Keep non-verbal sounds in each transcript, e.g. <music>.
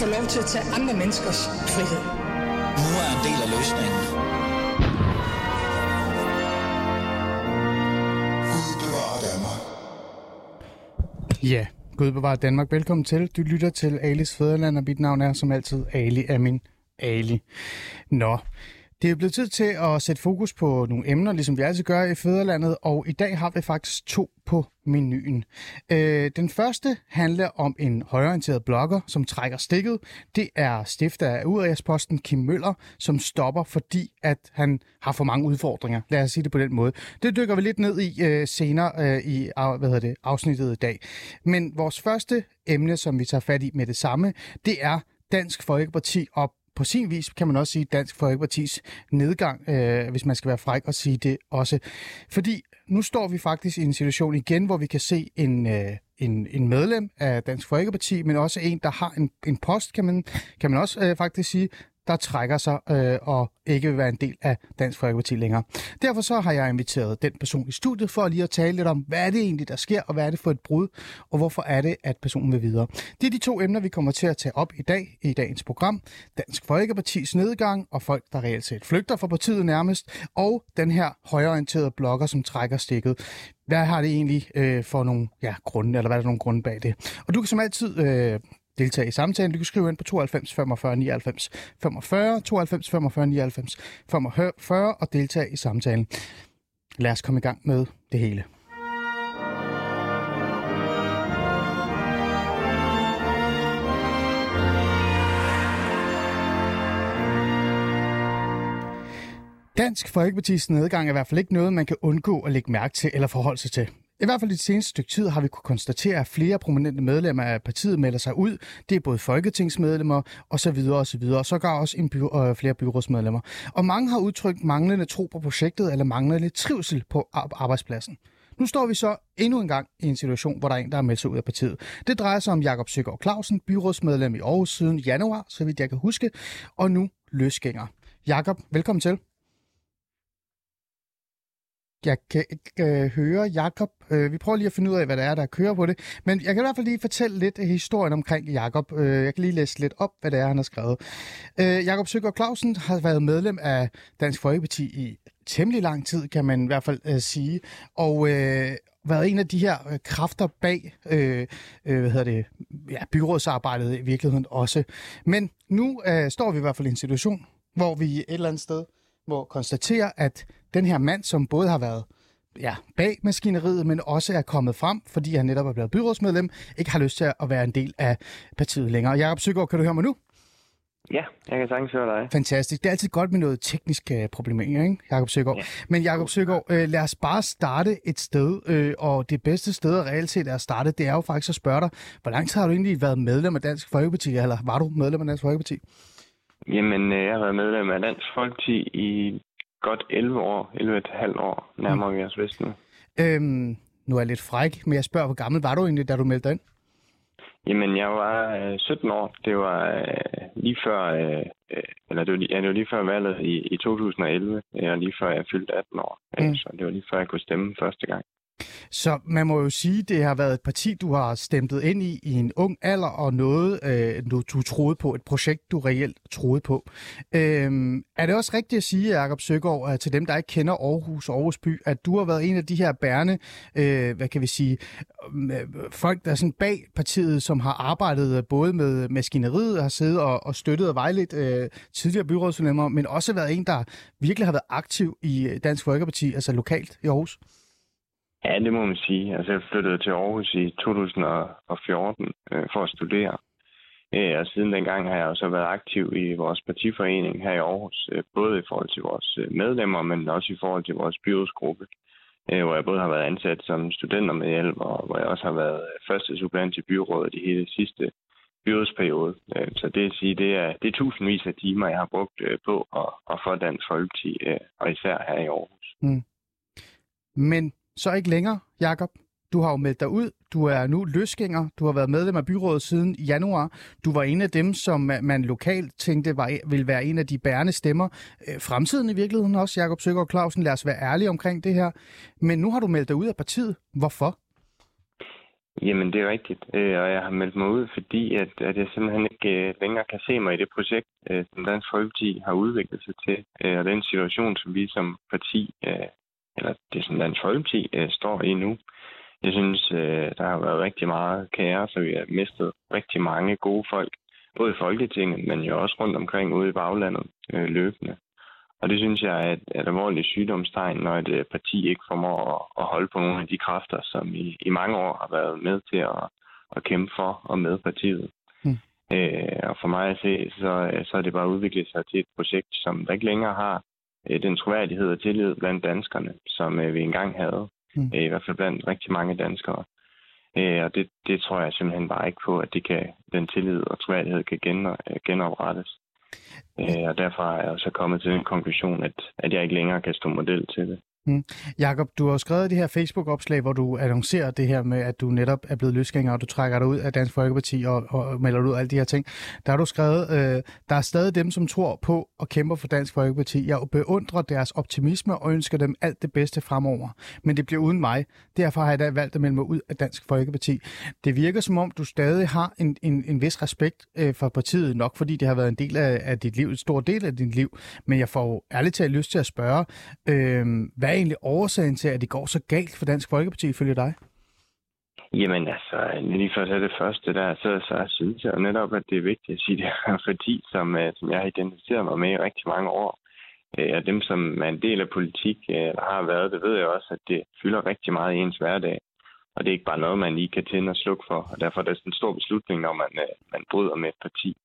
få lov til at tage andre menneskers frihed. Nu er en del af løsningen. Ja, Gud bevarer Danmark. Velkommen til. Du lytter til Alis Fæderland, og mit navn er som altid Ali Amin Ali. Nå, det er blevet tid til at sætte fokus på nogle emner, ligesom vi altid gør i Fæderlandet, og i dag har vi faktisk to på menuen. Øh, den første handler om en højorienteret blogger, som trækker stikket. Det er stifter af Udrigsposten, Kim Møller, som stopper, fordi at han har for mange udfordringer. Lad os sige det på den måde. Det dykker vi lidt ned i øh, senere øh, i hvad hedder det, afsnittet i dag. Men vores første emne, som vi tager fat i med det samme, det er Dansk Folkeparti og på sin vis kan man også sige Dansk Folkepartis nedgang, øh, hvis man skal være fræk og sige det også. Fordi nu står vi faktisk i en situation igen, hvor vi kan se en, øh, en, en medlem af Dansk Folkeparti, men også en, der har en, en post, kan man, kan man også øh, faktisk sige, der trækker sig øh, og ikke vil være en del af Dansk Folkeparti længere. Derfor så har jeg inviteret den person i studiet for lige at tale lidt om, hvad er det egentlig, der sker, og hvad er det for et brud, og hvorfor er det, at personen vil videre. Det er de to emner, vi kommer til at tage op i dag i dagens program. Dansk Folkepartis nedgang og folk, der reelt set flygter fra partiet nærmest, og den her højorienterede blogger, som trækker stikket. Hvad har det egentlig øh, for nogle ja, grunde, eller hvad er der nogle grunde bag det? Og du kan som altid øh, deltage i samtalen. Du kan skrive ind på 92 45 99 45, 92 45 99 45 og deltage i samtalen. Lad os komme i gang med det hele. Dansk Folkepartis nedgang er i hvert fald ikke noget, man kan undgå at lægge mærke til eller forholde sig til. I hvert fald i det seneste stykke tid har vi kunne konstatere, at flere prominente medlemmer af partiet melder sig ud. Det er både folketingsmedlemmer og så videre og så videre, og så gør også en by, øh, flere byrådsmedlemmer. Og mange har udtrykt manglende tro på projektet eller manglende trivsel på arbejdspladsen. Nu står vi så endnu en gang i en situation, hvor der er en, der er meldt sig ud af partiet. Det drejer sig om Jakob Søgaard Clausen, byrådsmedlem i Aarhus siden januar, så vidt jeg kan huske, og nu løsgænger. Jakob, velkommen til. Jeg kan ikke øh, høre Jakob. Øh, vi prøver lige at finde ud af, hvad der er, der kører på det. Men jeg kan i hvert fald lige fortælle lidt af historien omkring Jakob. Øh, jeg kan lige læse lidt op, hvad det er, han har skrevet. Øh, Jakob Søgaard Clausen har været medlem af Dansk Folkeparti i temmelig lang tid, kan man i hvert fald øh, sige. Og øh, været en af de her øh, kræfter bag øh, øh, hvad hedder det, ja, byrådsarbejdet i virkeligheden også. Men nu øh, står vi i hvert fald i en situation, hvor vi et eller andet sted må konstatere, at den her mand, som både har været ja, bag maskineriet, men også er kommet frem, fordi han netop er blevet byrådsmedlem, ikke har lyst til at være en del af partiet længere. Jakob Søgaard, kan du høre mig nu? Ja, jeg kan sagtens høre dig. Fantastisk. Det er altid godt med noget teknisk uh, problemering, ikke, Jakob Søgaard? Ja. Men Jakob Søgaard, uh, lad os bare starte et sted, uh, og det bedste sted at reelt set er at starte, det er jo faktisk at spørge dig, hvor lang tid har du egentlig været medlem af Dansk Folkeparti, eller var du medlem af Dansk Folkeparti? Jamen, jeg har været medlem af Dansk Folkeparti i godt 11 år, 11,5 år, nærmere mm. vi os vist nu. Øhm, nu er jeg lidt fræk, men jeg spørger, hvor gammel var du egentlig, da du meldte dig ind? Jamen, jeg var øh, 17 år. Det var øh, lige før, øh, øh eller det var, ja, det var lige før valget i, i 2011, og lige før jeg fyldte 18 år. Mm. Så det var lige før, jeg kunne stemme første gang. Så man må jo sige, det har været et parti, du har stemplet ind i i en ung alder, og noget, øh, du, troede på, et projekt, du reelt troede på. Øh, er det også rigtigt at sige, Jacob Søgaard, at til dem, der ikke kender Aarhus og Aarhus by, at du har været en af de her bærende, øh, hvad kan vi sige, øhm, øh, folk, der er sådan bag partiet, som har arbejdet både med maskineriet, har siddet og, og støttet og vejledt øh, tidligere byrådsmedlemmer, men også været en, der virkelig har været aktiv i Dansk Folkeparti, altså lokalt i Aarhus? Ja, det må man sige. Altså, jeg flyttede til Aarhus i 2014 øh, for at studere. Øh, og siden dengang har jeg også været aktiv i vores partiforening her i Aarhus, øh, både i forhold til vores øh, medlemmer, men også i forhold til vores byrådsgruppe, øh, hvor jeg både har været ansat som studenter med hjælp, og hvor jeg også har været øh, første supplant til byrådet i hele sidste byrådsperiode. Øh, så det at sige, det er, det er tusindvis af timer, jeg har brugt øh, på at, at få Dansk Folkeparti, øh, og især her i Aarhus. Mm. Men så ikke længere, Jakob. Du har jo meldt dig ud. Du er nu løsgænger. Du har været medlem af byrådet siden januar. Du var en af dem, som man lokalt tænkte var, e-, ville være en af de bærende stemmer. Øh, fremtiden i virkeligheden også, Jakob Søgaard Clausen. Lad os være ærlige omkring det her. Men nu har du meldt dig ud af partiet. Hvorfor? Jamen, det er rigtigt. Øh, og jeg har meldt mig ud, fordi at, at jeg simpelthen ikke øh, længere kan se mig i det projekt, som Dansk Folkeparti har udviklet sig til. Og den situation, som vi som parti, eller det som Dansk Folkeparti står i nu, jeg synes, der har været rigtig meget kære, så vi har mistet rigtig mange gode folk, både i Folketinget, men jo også rundt omkring ude i baglandet løbende. Og det synes jeg er et, et alvorligt sygdomstegn, når et øh, parti ikke formår at, at holde på nogle af de kræfter, som i, i mange år har været med til at, at kæmpe for og med partiet. Mm. Øh, og for mig at se, så, så er det bare udviklet sig til et projekt, som der ikke længere har øh, den troværdighed og tillid blandt danskerne, som øh, vi engang havde. Mm. Øh, I hvert fald blandt rigtig mange danskere. Øh, og det, det tror jeg simpelthen bare ikke på, at det kan, den tillid og troværdighed kan gen, øh, genoprettes. Øh, og derfor er jeg så kommet til den konklusion, at, at jeg ikke længere kan stå model til det. Mm. Jakob, du har skrevet det her Facebook-opslag, hvor du annoncerer det her med, at du netop er blevet løsgænger, og du trækker dig ud af Dansk Folkeparti og, og melder ud af alle de her ting. Der har du skrevet, øh, der er stadig dem, som tror på og kæmper for Dansk Folkeparti. Jeg beundrer deres optimisme og ønsker dem alt det bedste fremover. Men det bliver uden mig. Derfor har jeg da valgt at melde mig ud af Dansk Folkeparti. Det virker som om, du stadig har en, en, en vis respekt øh, for partiet, nok fordi det har været en del af, af dit liv, en stor del af dit liv. Men jeg får ærligt talt lyst til at spørge, øh, hvad er egentlig årsagen til, at det går så galt for Dansk Folkeparti, ifølge dig? Jamen altså, lige for at tage det første der, så, så synes jeg netop, at det er vigtigt at sige, det her <laughs> fordi, som, øh, som jeg har identificeret mig med i rigtig mange år, øh, og dem, som er en del af politik, der eller har været, det ved jeg også, at det fylder rigtig meget i ens hverdag. Og det er ikke bare noget, man lige kan tænde og slukke for, og derfor er det en stor beslutning, når man, man bryder med et parti.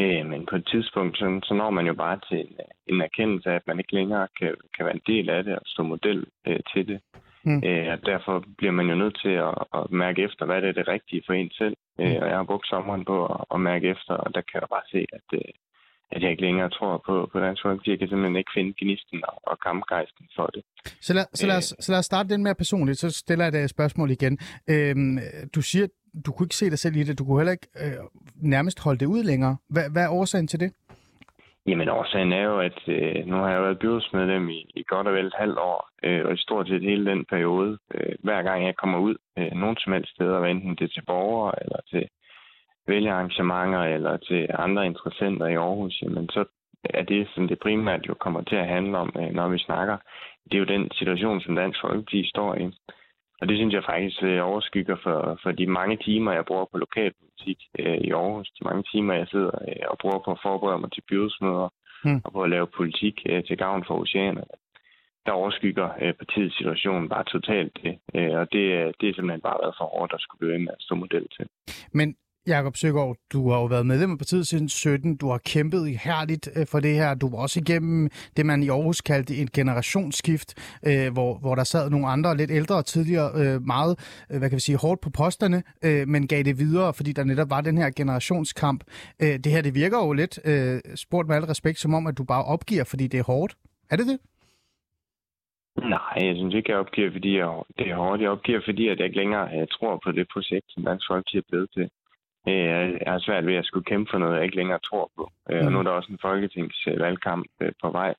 Øh, men på et tidspunkt, så, så når man jo bare til en, en erkendelse af, at man ikke længere kan, kan være en del af det og stå model øh, til det. Mm. Øh, og derfor bliver man jo nødt til at, at mærke efter, hvad det er det rigtige for en selv. Øh, mm. og jeg har brugt sommeren på at, at mærke efter, og der kan jeg bare se, at, øh, at jeg ikke længere tror på, på Dansk Folkeparti. Jeg kan simpelthen ikke finde gnisten og, og kampgejsten for det. Så lad, så, lad os, øh. så lad os starte den mere personligt, så stiller jeg et spørgsmål igen. Øhm, du siger, du kunne ikke se dig selv i det. Du kunne heller ikke øh, nærmest holde det ud længere. Hvad, hvad er årsagen til det? Jamen årsagen er jo, at øh, nu har jeg været byrådsmedlem i, i godt og vel et halvt år, øh, og i stort set hele den periode, øh, hver gang jeg kommer ud øh, nogen som helst steder, enten det er til borgere, eller til vælgerarrangementer, eller til andre interessenter i Aarhus, jamen så er det, som det primært jo kommer til at handle om, øh, når vi snakker. Det er jo den situation, som Dansk Folkeparti står i. Og det synes jeg faktisk øh, overskygger for, for de mange timer, jeg bruger på lokalpolitik øh, i Aarhus. De mange timer, jeg sidder øh, og bruger på at forberede mig til byrådsmøder mm. og på at lave politik øh, til gavn for oceaner. Der overskygger øh, partiets situation bare totalt det. Øh, og det, det er simpelthen bare været for hårdt at skulle blive med at stå model til. Men Jakob Søgaard, du har jo været medlem af partiet siden 17. Du har kæmpet ihærdigt øh, for det her. Du var også igennem det, man i Aarhus kaldte et generationsskift, øh, hvor, hvor der sad nogle andre lidt ældre tidligere øh, meget, øh, hvad kan vi sige, hårdt på posterne, øh, men gav det videre, fordi der netop var den her generationskamp. Det her, det virker jo lidt, spurgt med al respekt, som om, at du bare opgiver, fordi det er hårdt. Er det det? Nej, jeg synes ikke, jeg opgiver, fordi jeg, det er hårdt. Jeg opgiver, fordi at jeg ikke længere tror på det projekt, som Dansk Folkeparti er blevet til. Øh, jeg har svært ved at skulle kæmpe for noget, jeg ikke længere tror på. Mm. Og nu er der også en folketingsvalgkamp øh, på vej.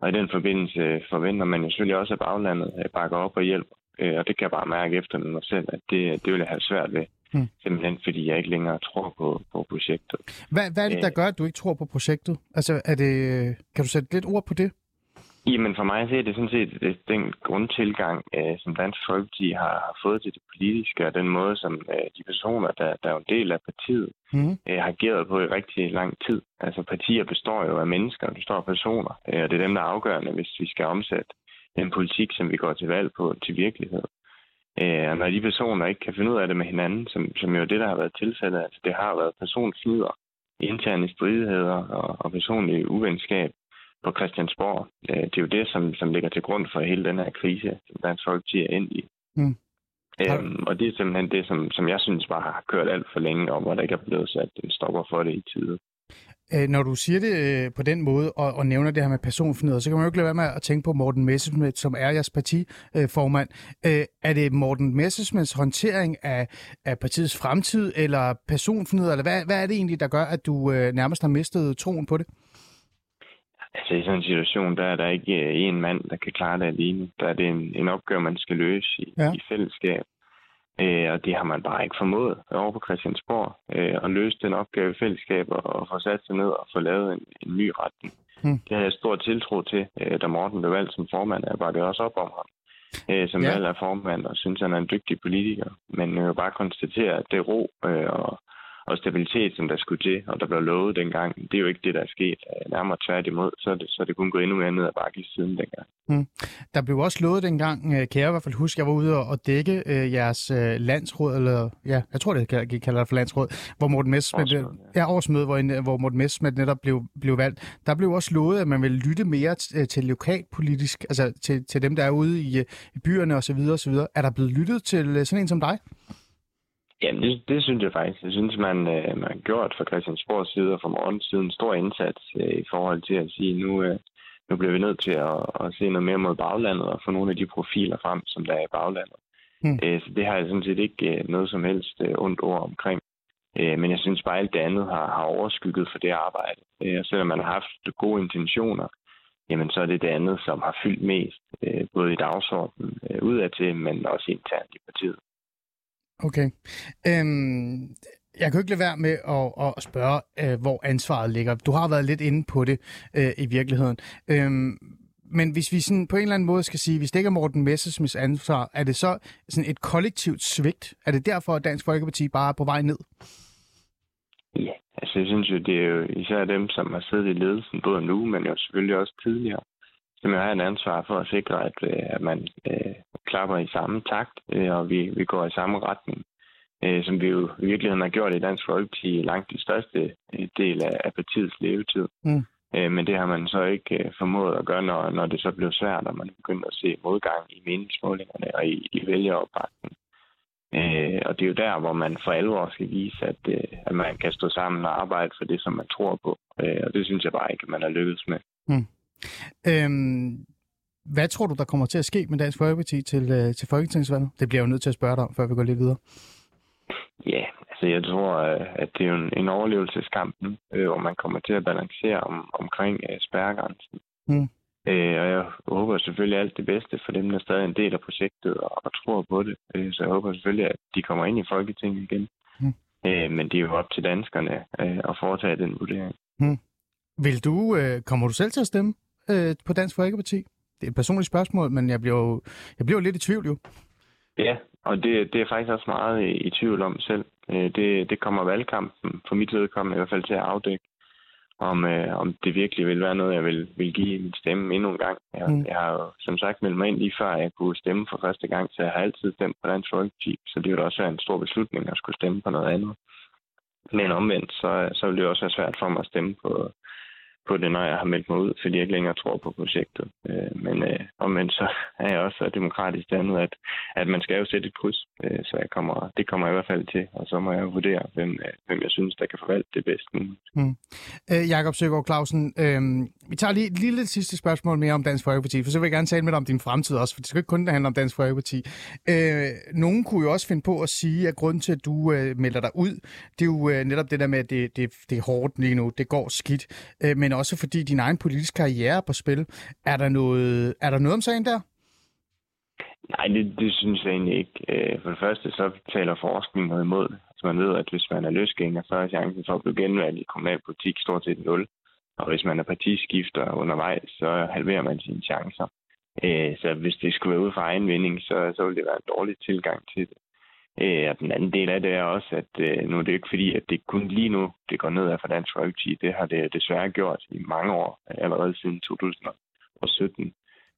Og i den forbindelse forventer man jo selvfølgelig også, at baglandet bakker op og hjælper. Og det kan jeg bare mærke efter mig selv, at det, det vil jeg have svært ved. Mm. Simpelthen fordi jeg ikke længere tror på, på projektet. Hvad, hvad er det, der gør, at du ikke tror på projektet? Altså, er det, kan du sætte lidt ord på det? Jamen for mig så er det sådan set det, den grundtilgang, øh, som Dansk Folkeparti har, har fået til det politiske, og den måde, som øh, de personer, der, der er en del af partiet, mm. øh, har ageret på i rigtig lang tid. Altså partier består jo af mennesker, der består af personer, øh, og det er dem, der er afgørende, hvis vi skal omsætte den politik, som vi går til valg på, til virkelighed. Øh, og når de personer ikke kan finde ud af det med hinanden, som, som jo det, der har været tilfældet, altså det har været personfnider, interne stridigheder og, og personlig uvenskab, på Christiansborg. Øh, det er jo det, som, som ligger til grund for hele den her krise, som Dansk Folkeparti er ind i. Mm. Øhm, og det er simpelthen det, som, som jeg synes bare har kørt alt for længe, og hvor der ikke er blevet sat en stopper for det i tide. Øh, når du siger det øh, på den måde, og, og nævner det her med personfornedret, så kan man jo ikke lade være med at tænke på Morten Messerschmidt, som er jeres partiformand. Øh, er det Morten Messerschmidts håndtering af, af partiets fremtid, eller personfornedret, eller hvad, hvad er det egentlig, der gør, at du øh, nærmest har mistet troen på det? Altså i sådan en situation, der er der ikke øh, en mand, der kan klare det alene. Der er det en, en opgave, man skal løse i, ja. i fællesskab. Øh, og det har man bare ikke formået over på Christiansborg øh, at løse den opgave i fællesskab og, få sat sig ned og få lavet en, en ny retning. Hmm. Det har jeg stor tiltro til, øh, da Morten blev valgt som formand. Jeg bakker også op om ham øh, som ja. valg af formand og synes, han er en dygtig politiker. Men jeg vil bare konstatere, at det ro øh, og og stabilitet, som der skulle til, og der blev lovet dengang, det er jo ikke det, der er sket. Øh, nærmere tværtimod, så er det, så er det kun gået endnu mere ned ad bakke siden dengang. Mm. Der blev også lovet dengang, øh, kan jeg i hvert fald huske, jeg var ude og dække øh, jeres øh, landsråd, eller ja, jeg tror, det kan, kalder det for landsråd, hvor Morten Messerschmidt, årsmøde, ja. ja, årsmøde, hvor, hvor Morten Messerschmidt netop blev, blev valgt. Der blev også lovet, at man ville lytte mere til, til lokalpolitisk, altså til, til dem, der er ude i, i byerne osv. osv. Er der blevet lyttet til sådan en som dig? Jamen, det, det synes jeg faktisk. Jeg synes, man, øh, man har gjort fra Christiansborgs side og fra morgens side en stor indsats øh, i forhold til at sige, nu, øh, nu bliver vi nødt til at, at se noget mere mod baglandet og få nogle af de profiler frem, som der er i baglandet. Mm. Øh, så det har jeg sådan set ikke øh, noget som helst øh, ondt ord omkring. Øh, men jeg synes bare, at alt det andet har, har overskygget for det arbejde. Øh, selvom man har haft gode intentioner, jamen så er det det andet, som har fyldt mest, øh, både i dagsordenen øh, udadtil, men også internt i partiet. Okay. Øhm, jeg kan ikke lade være med at, at spørge, øh, hvor ansvaret ligger. Du har været lidt inde på det øh, i virkeligheden. Øhm, men hvis vi sådan på en eller anden måde skal sige, hvis det ikke er Morten Messersmiths ansvar, er det så sådan et kollektivt svigt? Er det derfor, at Dansk Folkeparti bare er på vej ned? Ja, altså jeg synes jo, det er jo især dem, som har siddet i ledelsen både nu, men jo selvfølgelig også tidligere, som jo har et ansvar for at sikre, at, øh, at man øh, klapper i samme takt, øh, og vi, vi går i samme retning. Øh, som vi jo i virkeligheden har gjort i Dansk Folkeparti langt de største øh, del af, af partiets levetid. Mm. Øh, men det har man så ikke øh, formået at gøre, når, når det så blev svært, og man begyndte at se modgang i meningsmålingerne og i, i vælgeropbakningen. Øh, og det er jo der, hvor man for alvor skal vise, at, øh, at man kan stå sammen og arbejde for det, som man tror på. Øh, og det synes jeg bare ikke, at man har lykkedes med. Mm. Øhm, hvad tror du, der kommer til at ske med Dansk Folkeparti til, øh, til Folketingsvalget? Det bliver jeg jo nødt til at spørge dig om, før vi går lidt videre. Ja, altså jeg tror, øh, at det er en, en overlevelseskamp, øh, hvor man kommer til at balancere om, omkring øh, spærregrænsen. Mm. Øh, og jeg håber selvfølgelig alt det bedste for dem, der er stadig en del af projektet og, og tror på det. Øh, så jeg håber selvfølgelig, at de kommer ind i Folketinget igen. Mm. Øh, men det er jo op til danskerne øh, at foretage den vurdering. Mm. Vil du, øh, kommer du selv til at stemme øh, på Dansk Folkeparti? Det er et personligt spørgsmål, men jeg bliver jo, jeg bliver jo lidt i tvivl jo. Ja, og det, det er faktisk også meget i, i tvivl om selv. Øh, det, det kommer valgkampen for mit vedkommende i hvert fald til at afdække, om, øh, om det virkelig vil være noget, jeg vil, vil give min stemme endnu en gang. Jeg, mm. jeg har jo som sagt meldt mig ind lige før, jeg kunne stemme for første gang, så jeg har altid stemt på Dansk Folkeparti, så det vil også være en stor beslutning at skulle stemme på noget andet. Men omvendt, så, så vil det også være svært for mig at stemme på, på det, når jeg har meldt mig ud, fordi jeg ikke længere tror på projektet. Øh, men øh, omvendt så er jeg også demokratisk dannet, at, at man skal jo sætte et kryds, øh, så jeg kommer, det kommer jeg i hvert fald til, og så må jeg vurdere, hvem, øh, hvem jeg synes, der kan forvalte det bedst. Mm. Øh, Jakob Søgaard Clausen, øh, vi tager lige et lille sidste spørgsmål mere om Dansk Folkeparti, for så vil jeg gerne tale med dig om din fremtid også, for det skal ikke kun handle om Dansk Folkeparti. Øh, nogen kunne jo også finde på at sige, at grunden til, at du øh, melder dig ud, det er jo øh, netop det der med, at det, det, det er hårdt lige nu, det går skidt, øh, men også fordi din egen politiske karriere er på spil. Er der noget, er der noget om sagen der? Nej, det, det synes jeg egentlig ikke. Øh, for det første så taler forskning noget imod det. Man ved, at hvis man er løsgænger, så er chancen for at blive genvalgt i kommunalpolitik stort set 0. Og hvis man er partiskifter undervejs, så halverer man sine chancer. Øh, så hvis det skulle være ud fra egen vinding, så, så ville det være en dårlig tilgang til det. Øh, og den anden del af det er også, at øh, nu er det ikke fordi, at det kun lige nu, det går nedad for Dansk Folkeparti. Det har det desværre gjort i mange år, allerede siden 2017.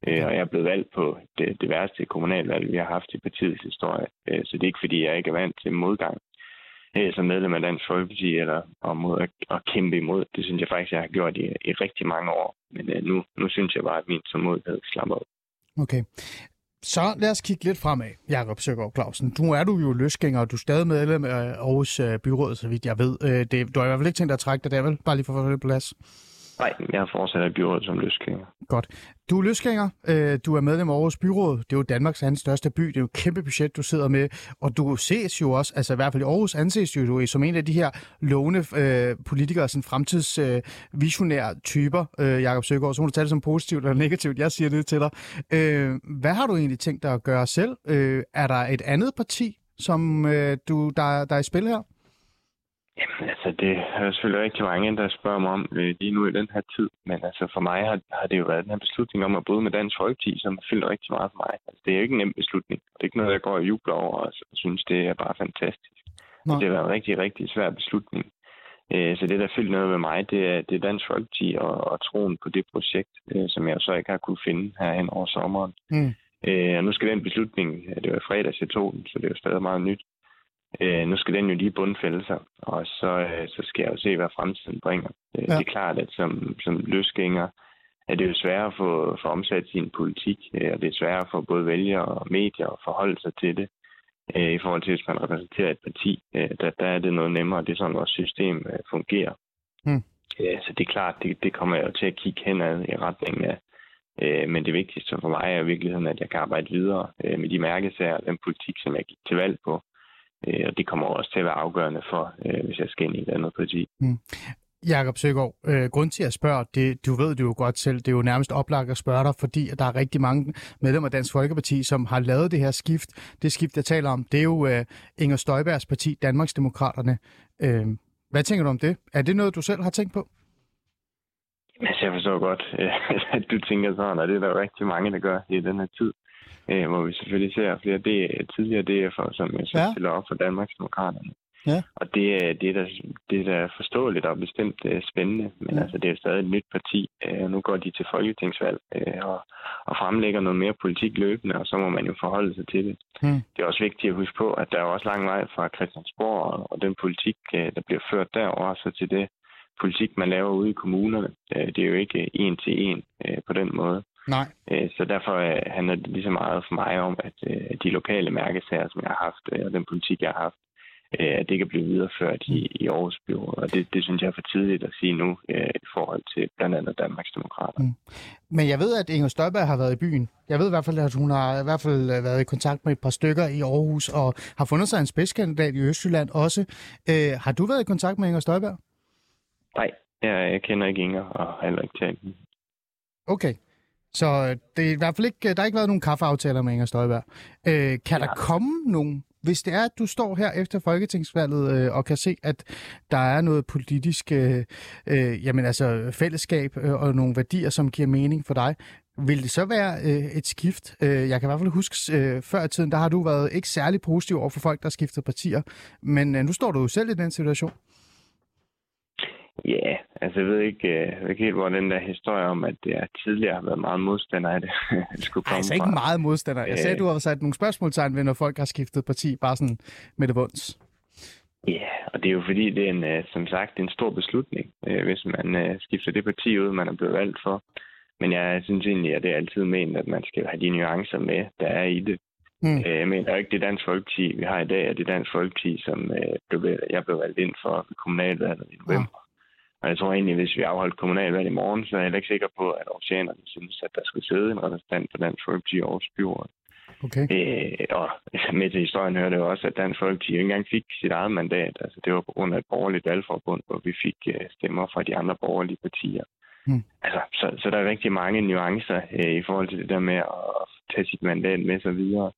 Øh, og jeg er blevet valgt på det, det værste kommunalvalg, vi har haft i partiets historie. Øh, så det er ikke fordi, jeg ikke er vant til modgang som medlem af Dansk Folkeparti, eller om mod at, at kæmpe imod. Det synes jeg faktisk, jeg har gjort i, i rigtig mange år. Men øh, nu, nu synes jeg bare, at min tålmodighed slapper op. Okay. Så lad os kigge lidt fremad, Jakob Søgaard Clausen. Nu er du jo løsgænger, og du er stadig medlem af Aarhus øh, Byråd, så vidt jeg ved. Øh, det, du har i hvert fald ikke tænkt dig at trække dig der, vel? Bare lige for at få det på plads. Nej, jeg fortsætter i byrådet som løsgænger. Godt. Du er løsgænger, øh, du er medlem af Aarhus Byråd, det er jo Danmarks anden største by, det er jo et kæmpe budget, du sidder med, og du ses jo også, altså i hvert fald i Aarhus anses jo du som en af de her lovende øh, politikere, sådan fremtidsvisionære øh, typer, øh, Jakob Søgaard, så må du tage det som positivt eller negativt, jeg siger det til dig. Øh, hvad har du egentlig tænkt dig at gøre selv? Øh, er der et andet parti, som øh, du, der, der er i spil her? Jamen, altså, det er selvfølgelig rigtig mange, der spørger mig om øh, lige nu i den her tid. Men altså, for mig har, har det jo været den her beslutning om at bryde med Dansk Folkeparti, som har fyldt rigtig meget for mig. Altså, det er jo ikke en nem beslutning. Det er ikke noget, jeg går og jubler over og synes, det er bare fantastisk. Nå. Det har været en rigtig, rigtig svær beslutning. Øh, så det, der fyldt noget med mig, det er, det er Dansk Folkeparti og, og troen på det projekt, øh, som jeg så ikke har kunne finde her hen over sommeren. Mm. Øh, og nu skal den beslutning, det var fredags, jeg tog den, så det er jo stadig meget nyt. Øh, nu skal den jo lige bundfælde sig, og så, øh, så skal jeg jo se, hvad fremtiden bringer. Øh, ja. Det er klart, at som, som løsgænger er det jo sværere at få, få omsat sin politik, øh, og det er sværere for både vælgere og medier at forholde sig til det. Øh, I forhold til, hvis man repræsenterer et parti, øh, der, der er det noget nemmere. Det er sådan, vores system øh, fungerer. Mm. Ja, så det er klart, det, det kommer jeg jo til at kigge henad i retningen af. Øh, men det vigtigste for mig er i virkeligheden, at jeg kan arbejde videre øh, med de mærkesager og den politik, som jeg gik til valg på. Øh, og det kommer også til at være afgørende for, øh, hvis jeg skal ind i et andet parti. Mm. Jakob Søgaard, øh, grund til at spørge, det, du ved det jo godt selv, det er jo nærmest oplagt at spørge dig, fordi der er rigtig mange medlemmer af Dansk Folkeparti, som har lavet det her skift. Det skift, jeg taler om, det er jo øh, Inger Støjbergs parti, Danmarksdemokraterne. Øh, hvad tænker du om det? Er det noget, du selv har tænkt på? Altså, jeg forstår godt, <laughs> at du tænker sådan, og det er der jo rigtig mange, der gør i den her tid øh, hvor vi selvfølgelig ser flere D, tidligere DF'er, som jeg så ja. stiller op for Danmarksdemokraterne. Ja. Og det, det, er da, det er da forståeligt og bestemt uh, spændende, men ja. altså, det er stadig et nyt parti. Uh, nu går de til folketingsvalg uh, og, og fremlægger noget mere politik løbende, og så må man jo forholde sig til det. Mm. Det er også vigtigt at huske på, at der er også lang vej fra Christiansborg og, og den politik, uh, der bliver ført derover så til det politik, man laver ude i kommunerne. Uh, det er jo ikke en til en uh, på den måde. Nej. Øh, så derfor øh, handler det lige så meget for mig om, at øh, de lokale mærkesager, som jeg har haft, og den politik, jeg har haft, at det kan blive videreført i, i Aarhus Byråd. Og det, det synes jeg er for tidligt at sige nu i forhold til blandt andet Danmarks Demokrater. Mm. Men jeg ved, at Inger Støjberg har været i byen. Jeg ved i hvert fald, at hun har i hvert fald været i kontakt med et par stykker i Aarhus og har fundet sig en spidskandidat i Østjylland også. Øh, har du været i kontakt med Inger Støjberg? Nej, jeg, jeg kender ikke Inger og heller ikke talt Okay. Så øh, det er i hvert fald ikke, der har ikke været nogen kaffeaftaler med Inger Støjberg. Øh, kan ja. der komme nogen, hvis det er, at du står her efter Folketingsvalget øh, og kan se, at der er noget politisk øh, øh, jamen altså fællesskab øh, og nogle værdier, som giver mening for dig, vil det så være øh, et skift? Øh, jeg kan i hvert fald huske, øh, før i tiden, der har du været ikke særlig positiv over for folk, der har skiftet partier, men øh, nu står du jo selv i den situation. Ja, yeah, altså jeg ved ikke, øh, jeg ved ikke helt, hvor den der historie om, at er tidligere har været meget modstander af det, <laughs> det skulle komme Ej, altså ikke meget modstander. Jeg sagde, at du har sat nogle spørgsmålstegn ved, når folk har skiftet parti, bare sådan med det vunds. Ja, og det er jo fordi, det er en, øh, som sagt en stor beslutning, øh, hvis man skifter det parti ud, man er blevet valgt for. Men jeg synes egentlig, at det er altid ment, at man skal have de nuancer med, der er i det. Mm. Jeg mener ikke, det Dansk Folkeparti, vi har i dag, er det Dansk Folkeparti, som jeg blev valgt ind for kommunalvalget i november. Og jeg tror egentlig, hvis vi afholdt kommunalvalg i morgen, så er jeg ikke sikker på, at oceanerne synes, at der skal sidde en repræsentant for Dansk Folkeparti i Aarhus Byråd. Okay. Øh, og <laughs> med til historien hører det jo også, at Dansk Folkeparti ikke engang fik sit eget mandat. Altså, det var på grund af et borgerligt valgforbund, hvor vi fik uh, stemmer fra de andre borgerlige partier. Mm. Altså, så, så der er rigtig mange nuancer uh, i forhold til det der med at tage sit mandat med sig videre.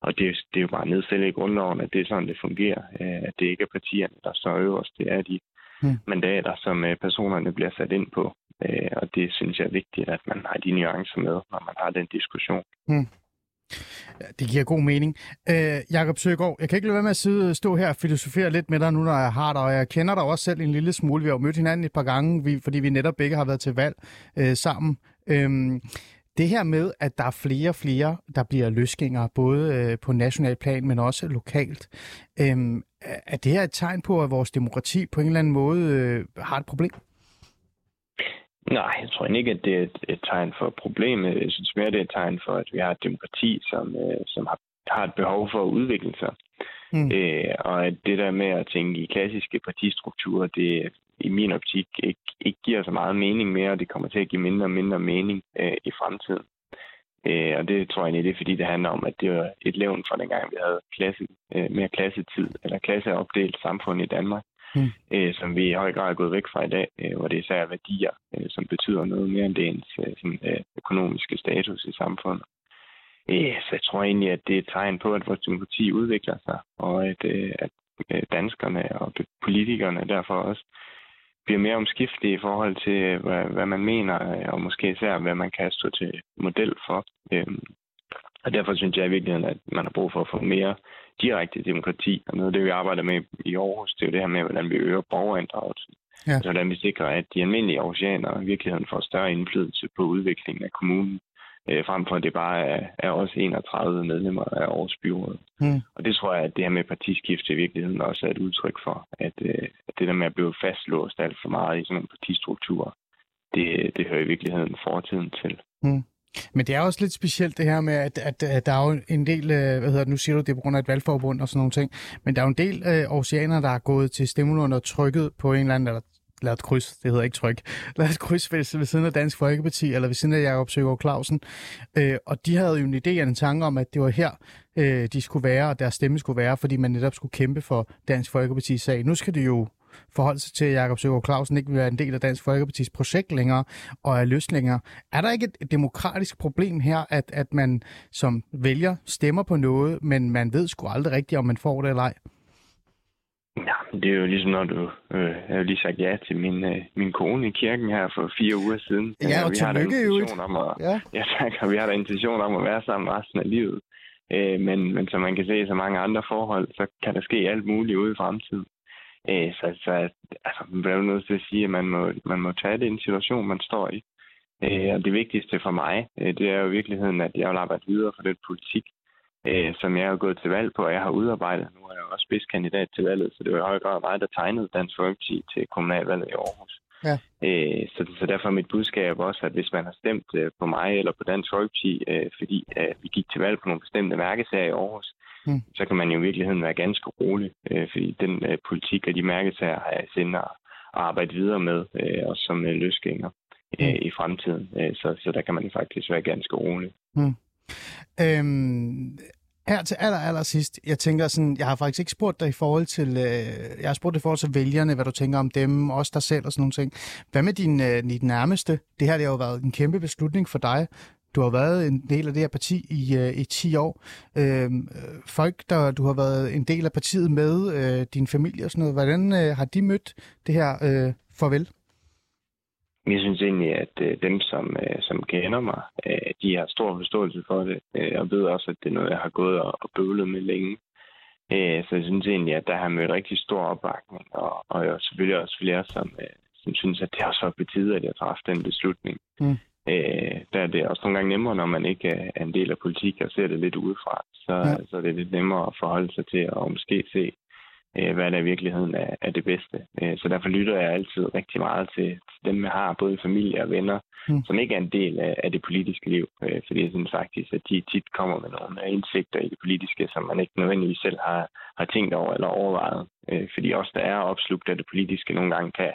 Og det, det er jo bare nedstillet i grundloven, at det er sådan, det fungerer. Uh, at det ikke er partierne, der står øverst. Det er de mm. mandater, som øh, personerne bliver sat ind på. Øh, og det synes jeg er vigtigt, at man har de nuancer med, når man har den diskussion. Mm. Det giver god mening. Øh, Jakob Søgaard, jeg kan ikke lade være med at sidde, stå her og filosofere lidt med dig nu, når jeg har dig, og jeg kender dig også selv en lille smule. Vi har jo mødt hinanden et par gange, vi, fordi vi netop begge har været til valg øh, sammen. Øh, det her med, at der er flere og flere, der bliver løsgængere, både øh, på national plan, men også lokalt. Øh, er det her et tegn på, at vores demokrati på en eller anden måde øh, har et problem? Nej, jeg tror ikke, at det er et, et tegn for problemet. Jeg synes mere, det er et tegn for, at vi har et demokrati, som, øh, som har, har et behov for at udvikle sig. Mm. Øh, og at det der med at tænke i klassiske partistrukturer, det i min optik ikke, ikke giver så meget mening mere, og det kommer til at give mindre og mindre mening øh, i fremtiden. Øh, og det tror jeg egentlig, det er, fordi det handler om, at det var et levn fra dengang, vi havde klasse, øh, mere klassetid, eller klasseopdelt samfund i Danmark, mm. øh, som vi i høj grad er gået væk fra i dag, øh, hvor det især er værdier, øh, som betyder noget mere end det ens øh, sådan, øh, økonomiske status i samfundet. Øh, så jeg tror egentlig, at det er et tegn på, at vores demokrati udvikler sig, og at, øh, at øh, danskerne og politikerne derfor også bliver mere omskiftelige i forhold til, hvad, hvad man mener, og måske især, hvad man kan stå til model for. Øhm, og derfor synes jeg i virkeligheden, at man har brug for at få mere direkte demokrati. Og noget af det, vi arbejder med i Aarhus, det er jo det her med, hvordan vi øger borgerinddragelsen. Ja. Altså, hvordan vi sikrer, at de almindelige aarhusianere i virkeligheden får større indflydelse på udviklingen af kommunen, øh, frem for at det bare er, er også 31 medlemmer af Aarhus Byråd. Mm. Og det tror jeg, at det her med partiskifte i virkeligheden også er et udtryk for, at, øh, at det der med at blive fastlåst alt for meget i sådan nogle partistrukturer, det, det hører i virkeligheden fortiden til. Mm. Men det er også lidt specielt det her med, at, at, at der er jo en del, øh, hvad hedder det, nu siger du det er på grund af et valgforbund og sådan nogle ting, men der er jo en del øh, oceaner, der er gået til stemmelunder og trykket på en eller anden, eller lavet kryds, det hedder ikke tryk, <laughs> lad et kryds ved, ved siden af Dansk Folkeparti, eller ved siden af Jakob Søgaard Clausen. Øh, og de havde jo en idé og en tanke om, at det var her, øh, de skulle være, og deres stemme skulle være, fordi man netop skulle kæmpe for Dansk Folkeparti's sag. Nu skal det jo forholde sig til, at Jakob Søgaard Clausen ikke vil være en del af Dansk Folkepartis projekt længere og er løs længere. Er der ikke et demokratisk problem her, at, at man som vælger stemmer på noget, men man ved sgu aldrig rigtigt, om man får det eller ej? Ja, det er jo ligesom, når du... Øh, jeg har lige sagt ja til min, øh, min kone i kirken her for fire uger siden. Ja, og vi har om at, ja. ja, tak, og vi har da intention om at være sammen resten af livet. Øh, men, men som man kan se i så mange andre forhold, så kan der ske alt muligt ude i fremtiden. Øh, så, så altså, man bliver nødt til at sige, at man må, man må tage det i en situation, man står i. Øh, og det vigtigste for mig, øh, det er jo i virkeligheden, at jeg vil arbejde videre for den politik, øh, som jeg har gået til valg på, og jeg har udarbejdet. Nu er jeg også spidskandidat til valget, så det var i høj grad mig, der tegnede Dansk Folkeparti til kommunalvalget i Aarhus. Ja. Øh, så, så derfor er mit budskab også, at hvis man har stemt øh, på mig eller på Dansk Folkeparti, øh, fordi øh, vi gik til valg på nogle bestemte mærkesager i Aarhus, mm. så kan man jo i virkeligheden være ganske rolig, øh, fordi den øh, politik og de mærkesager har jeg sendt at arbejde videre med, øh, også som øh, løsgænger øh, mm. i fremtiden. Øh, så, så der kan man faktisk være ganske rolig. Mm. Øhm, her til aller, aller sidst, jeg tænker sådan, jeg har faktisk ikke spurgt dig i forhold til, øh, jeg har spurgt dig i forhold til vælgerne, hvad du tænker om dem, også dig selv og sådan nogle ting. Hvad med din, øh, din nærmeste? Det her det har jo været en kæmpe beslutning for dig. Du har været en del af det her parti i, øh, i 10 år. Øhm, øh, folk, der du har været en del af partiet med, øh, din familie og sådan noget, hvordan øh, har de mødt det her øh, farvel? Jeg synes egentlig, at øh, dem, som, øh, som kender mig, øh, de har stor forståelse for det, øh, og ved også, at det er noget, jeg har gået og, og bøvlet med længe. Øh, så jeg synes egentlig, at der har mødt rigtig stor opbakning, og, og jeg selvfølgelig også flere, som, øh, som synes, at det også var på tide, at jeg træffede den beslutning. Mm. Øh, der er det også nogle gange nemmere, når man ikke er en del af politik og ser det lidt udefra. Så, ja. så det er lidt nemmere at forholde sig til at måske se, øh, hvad der i virkeligheden er, er det bedste. Øh, så derfor lytter jeg altid rigtig meget til, dem, jeg har, både familie og venner, mm. som ikke er en del af, af det politiske liv. Øh, fordi jeg synes faktisk, at de tit kommer med nogle indsigter i det politiske, som man ikke nødvendigvis selv har, har tænkt over eller overvejet. Øh, fordi også der er opslugt af det politiske nogle gange kan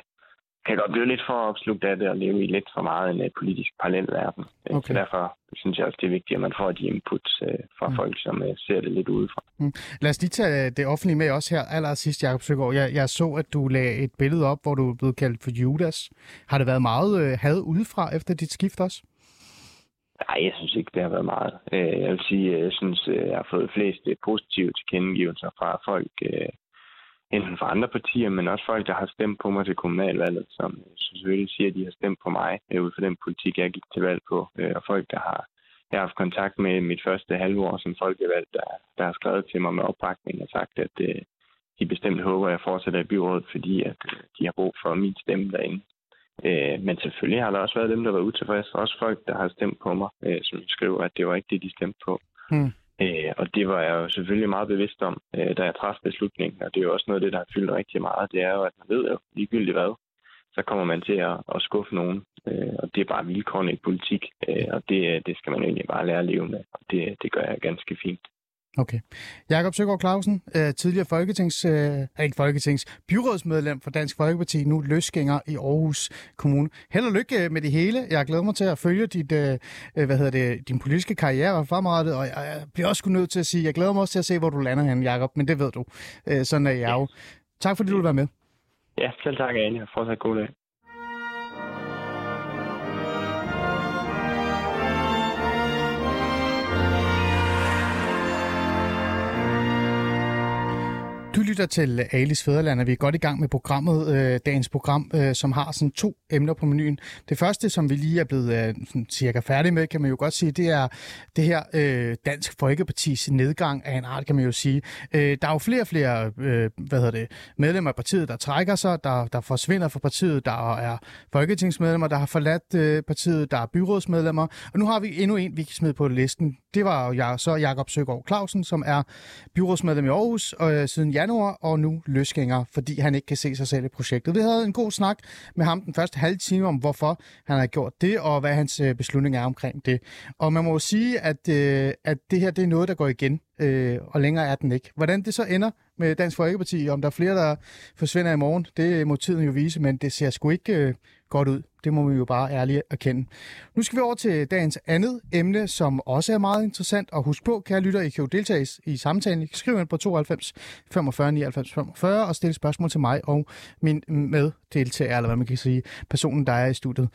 kan godt blive lidt for opslugt af det og leve i lidt for meget en uh, politisk parallelverden. Øh, okay. Så derfor synes jeg også, det er vigtigt, at man får de inputs uh, fra mm. folk, som uh, ser det lidt udefra. Mm. Lad os lige tage det offentlige med også her aller sidst, Jacob Søgaard. Jeg, jeg så, at du lagde et billede op, hvor du er blevet kaldt for Judas. Har det været meget uh, had udefra efter dit skift også? Nej, jeg synes ikke, det har været meget. Jeg vil sige, jeg synes, jeg har fået flest positive tilkendegivelser fra folk, enten fra andre partier, men også folk, der har stemt på mig til kommunalvalget, som selvfølgelig siger, at de har stemt på mig øh, ud fra den politik, jeg gik til valg på. Øh, og folk, der har, jeg har haft kontakt med mit første halve år som folkevalgt, der, der har skrevet til mig med opbakning og sagt, at øh, de bestemt håber, at jeg fortsætter i byrådet, fordi at øh, de har brug for min stemme derinde. Øh, men selvfølgelig har der også været dem, der var utilfredse. Også folk, der har stemt på mig, øh, som skriver, at det var ikke det, de stemte på. Hmm. Øh, og det var jeg jo selvfølgelig meget bevidst om, øh, da jeg træffede beslutningen. Og det er jo også noget af det, der har fyldt rigtig meget. Det er jo, at man ved jo ligegyldigt hvad, så kommer man til at, at skuffe nogen. Øh, og det er bare vilkårene i politik, øh, og det, det skal man egentlig bare lære at leve med. Og det, det gør jeg ganske fint. Okay. Jakob Søgaard Clausen, øh, tidligere folketings, øh, ikke folketings, byrådsmedlem for Dansk Folkeparti, nu løsgænger i Aarhus Kommune. Held og lykke øh, med det hele. Jeg glæder mig til at følge dit, øh, hvad hedder det, din politiske karriere fremrettet, og jeg bliver også nødt til at sige, jeg glæder mig også til at se, hvor du lander hen, Jakob, men det ved du. Sådan er jeg jo. Tak fordi du vil være med. Ja, selv tak, Anja. Fortsat god dag. Du lytter til Alis Fæderland, og vi er godt i gang med programmet, øh, dagens program, øh, som har sådan to emner på menuen. Det første, som vi lige er blevet øh, sådan cirka færdige med, kan man jo godt sige, det er det her øh, Dansk Folkepartis nedgang af en art, kan man jo sige. Øh, der er jo flere og flere øh, hvad hedder det, medlemmer af partiet, der trækker sig, der, der forsvinder fra partiet, der er folketingsmedlemmer, der har forladt øh, partiet, der er byrådsmedlemmer, og nu har vi endnu en, vi kan smide på listen. Det var jo jeg, så Jakob Søgaard Clausen, som er byrådsmedlem i Aarhus øh, siden januar, og nu løsgænger, fordi han ikke kan se sig selv i projektet. Vi havde en god snak med ham den første halve time om, hvorfor han har gjort det, og hvad hans øh, beslutning er omkring det. Og man må jo sige, at, øh, at det her det er noget, der går igen, øh, og længere er den ikke. Hvordan det så ender med Dansk Folkeparti, om der er flere, der forsvinder i morgen, det må tiden jo vise, men det ser sgu ikke øh, godt ud. Det må vi jo bare ærligt erkende. Nu skal vi over til dagens andet emne, som også er meget interessant. Og husk på, kære lytter, I kan jo deltage i samtalen. I kan skrive ind på 92 45 99 45 og stille spørgsmål til mig og min meddeltager, eller hvad man kan sige, personen, der er i studiet.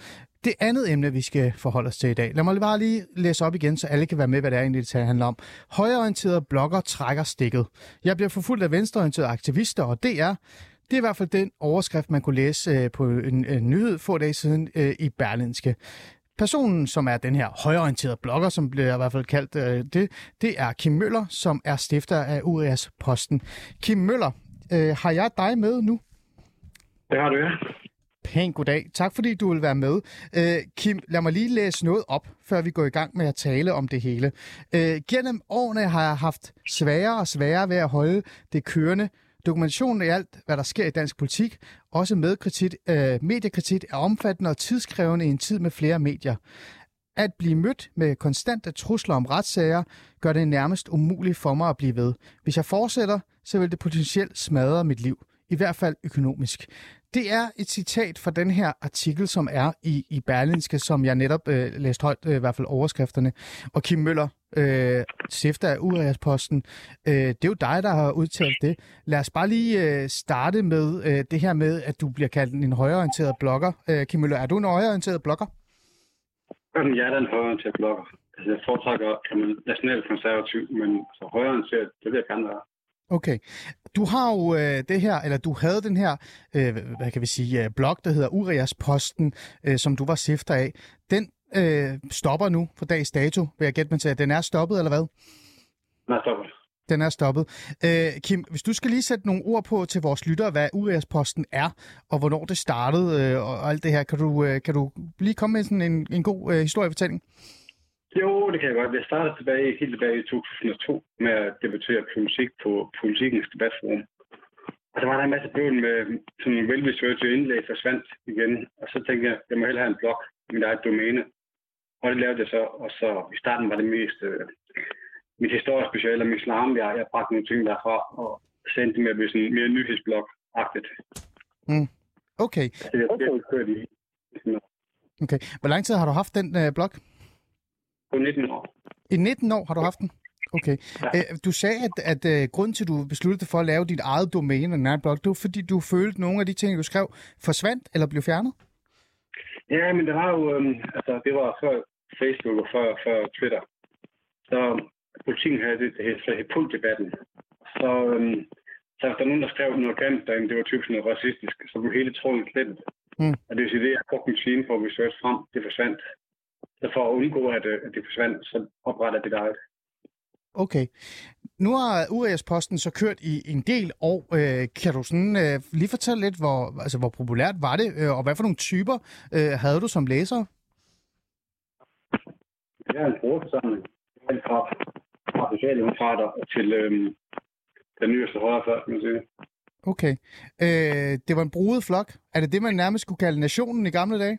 Det andet emne, vi skal forholde os til i dag. Lad mig bare lige læse op igen, så alle kan være med, hvad det er egentlig, det handler om. Højreorienterede blogger trækker stikket. Jeg bliver forfulgt af venstreorienterede aktivister, og DR det er i hvert fald den overskrift, man kunne læse øh, på en, en nyhed få dage siden øh, i Berlinske. Personen, som er den her højorienterede blogger, som bliver i hvert fald kaldt øh, det, det er Kim Møller, som er stifter af URS Posten. Kim Møller, øh, har jeg dig med nu? Det har du, ja. Pænt goddag. Tak fordi du vil være med. Øh, Kim, lad mig lige læse noget op, før vi går i gang med at tale om det hele. Øh, gennem årene har jeg haft sværere og sværere ved at holde det kørende Dokumentationen af alt, hvad der sker i dansk politik, også med kritik, øh, mediekritik, er omfattende og tidskrævende i en tid med flere medier. At blive mødt med konstante trusler om retssager, gør det nærmest umuligt for mig at blive ved. Hvis jeg fortsætter, så vil det potentielt smadre mit liv. I hvert fald økonomisk. Det er et citat fra den her artikel, som er i, i Berlinske, som jeg netop øh, læste højt, øh, i hvert fald overskrifterne. Og Kim Møller, øh, stifter af Urias-posten. Øh, det er jo dig, der har udtalt det. Lad os bare lige øh, starte med øh, det her med, at du bliver kaldt en højorienteret blogger. Øh, Kim Møller, er du en højorienteret blogger? Jeg er en højorienteret blogger. Altså, jeg foretrækker nationalt konservativ, men så højorienteret, det vil jeg gerne være. Okay. Du har jo øh, det her, eller du havde den her, øh, hvad kan vi sige, øh, blog, der hedder Urias Posten, øh, som du var stifter af. Den øh, stopper nu for dags dato, vil jeg gætte mig til. Den er stoppet, eller hvad? Den er stoppet. Den er stoppet. Øh, Kim, hvis du skal lige sætte nogle ord på til vores lyttere, hvad Urias-posten er, og hvornår det startede, øh, og alt det her, kan du, øh, kan du lige komme med sådan en, en god øh, historiefortælling? Jo, det kan jeg godt. Jeg startede tilbage, helt tilbage i 2002 med at debattere politik på Politikens debatforum. Og der var der en masse bøvl med sådan en well-researchet indlæg forsvandt igen. Og så tænkte jeg, jeg må hellere have en blog med eget domæne. Og det lavede jeg så, og så i starten var det mest øh, mit historiske speciale om islam. Jeg, jeg bragte nogle ting derfra, og sendte med at blive sådan mere nyhedsblog-agtigt. Mm. Okay. Så det, det, det, det, det, Okay. Hvor lang tid har du haft den øh, blog? På 19 år. I 19 år har du haft den? Okay. Ja. Æ, du sagde, at, at uh, grunden til, at du besluttede for at lave dit eget domæne, her blog, det var fordi, du følte, at nogle af de ting, du skrev, forsvandt eller blev fjernet? Ja, men det var jo, øhm, altså, det var før Facebook og før, før Twitter. Så politikken havde det, det hedder pultdebatten. Så, øhm, så hvis der er nogen, der skrev noget grimt derinde, det var typisk noget racistisk, så blev hele tråden slettet. Mm. Og det vil sige, det, jeg brugte min for at research frem, det forsvandt. Så for at undgå, at, øh, at det forsvandt, så opretter det eget. Okay. Nu har URS-posten så kørt i en del år. Øh, kan du sådan øh, lige fortælle lidt, hvor, altså, hvor populært var det, øh, og hvad for nogle typer øh, havde du som læser? Det er en brugerforsamling. Fra, fra socialdemokrater til øhm, den nyeste højrefløj, kan man sige. Okay. Øh, det var en bruget flok. Er det det, man nærmest kunne kalde nationen i gamle dage?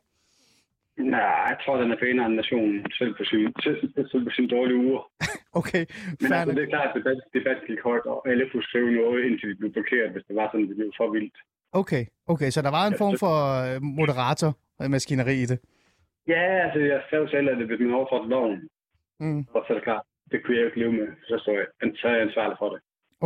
Nej, jeg tror, den er pænere end nationen, selv på sin, selv, selv på sin dårlige uger. <laughs> okay, Men altså, det er klart, at debat, debat gik højt, og alle kunne skrive noget, indtil de blev blokeret, hvis det var sådan, det blev for vildt. Okay, okay, så der var en form for øh, moderator maskineri i det? Ja, altså jeg skrev selv, at hvis man overtrådte loven, mm. og så er det klart, det kunne jeg jo ikke leve med, så, står jeg, så er jeg ansvarlig for det.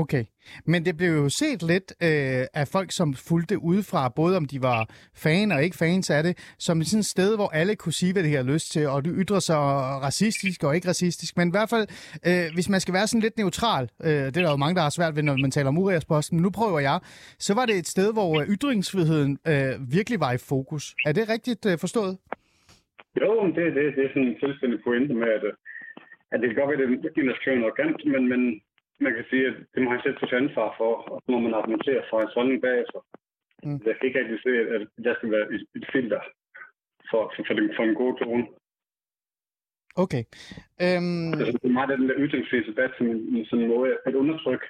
Okay, men det blev jo set lidt øh, af folk, som fulgte udefra, både om de var fan og ikke fans af det, som sådan et sted, hvor alle kunne sige, hvad de havde lyst til, og du ytrer sig racistisk og ikke racistisk, men i hvert fald, øh, hvis man skal være sådan lidt neutral, øh, det er der jo mange, der har svært ved, når man taler om Uriasposten, nu prøver jeg, så var det et sted, hvor øh, ytringsfriheden øh, virkelig var i fokus. Er det rigtigt øh, forstået? Jo, det, det, det er sådan en selvstændig pointe med, at, øh, at det kan godt være, at det er en men, men man kan sige, at det må han selv tage ansvar for, og så må man argumentere for en holdning bagefter. Mm. Jeg kan ikke rigtig se, at der skal være et, filter for, for, for, den, for en god tone. Okay. Um... Altså, det er meget af den der ytringsfrihedsdebat som en, sådan en måde at undertrykke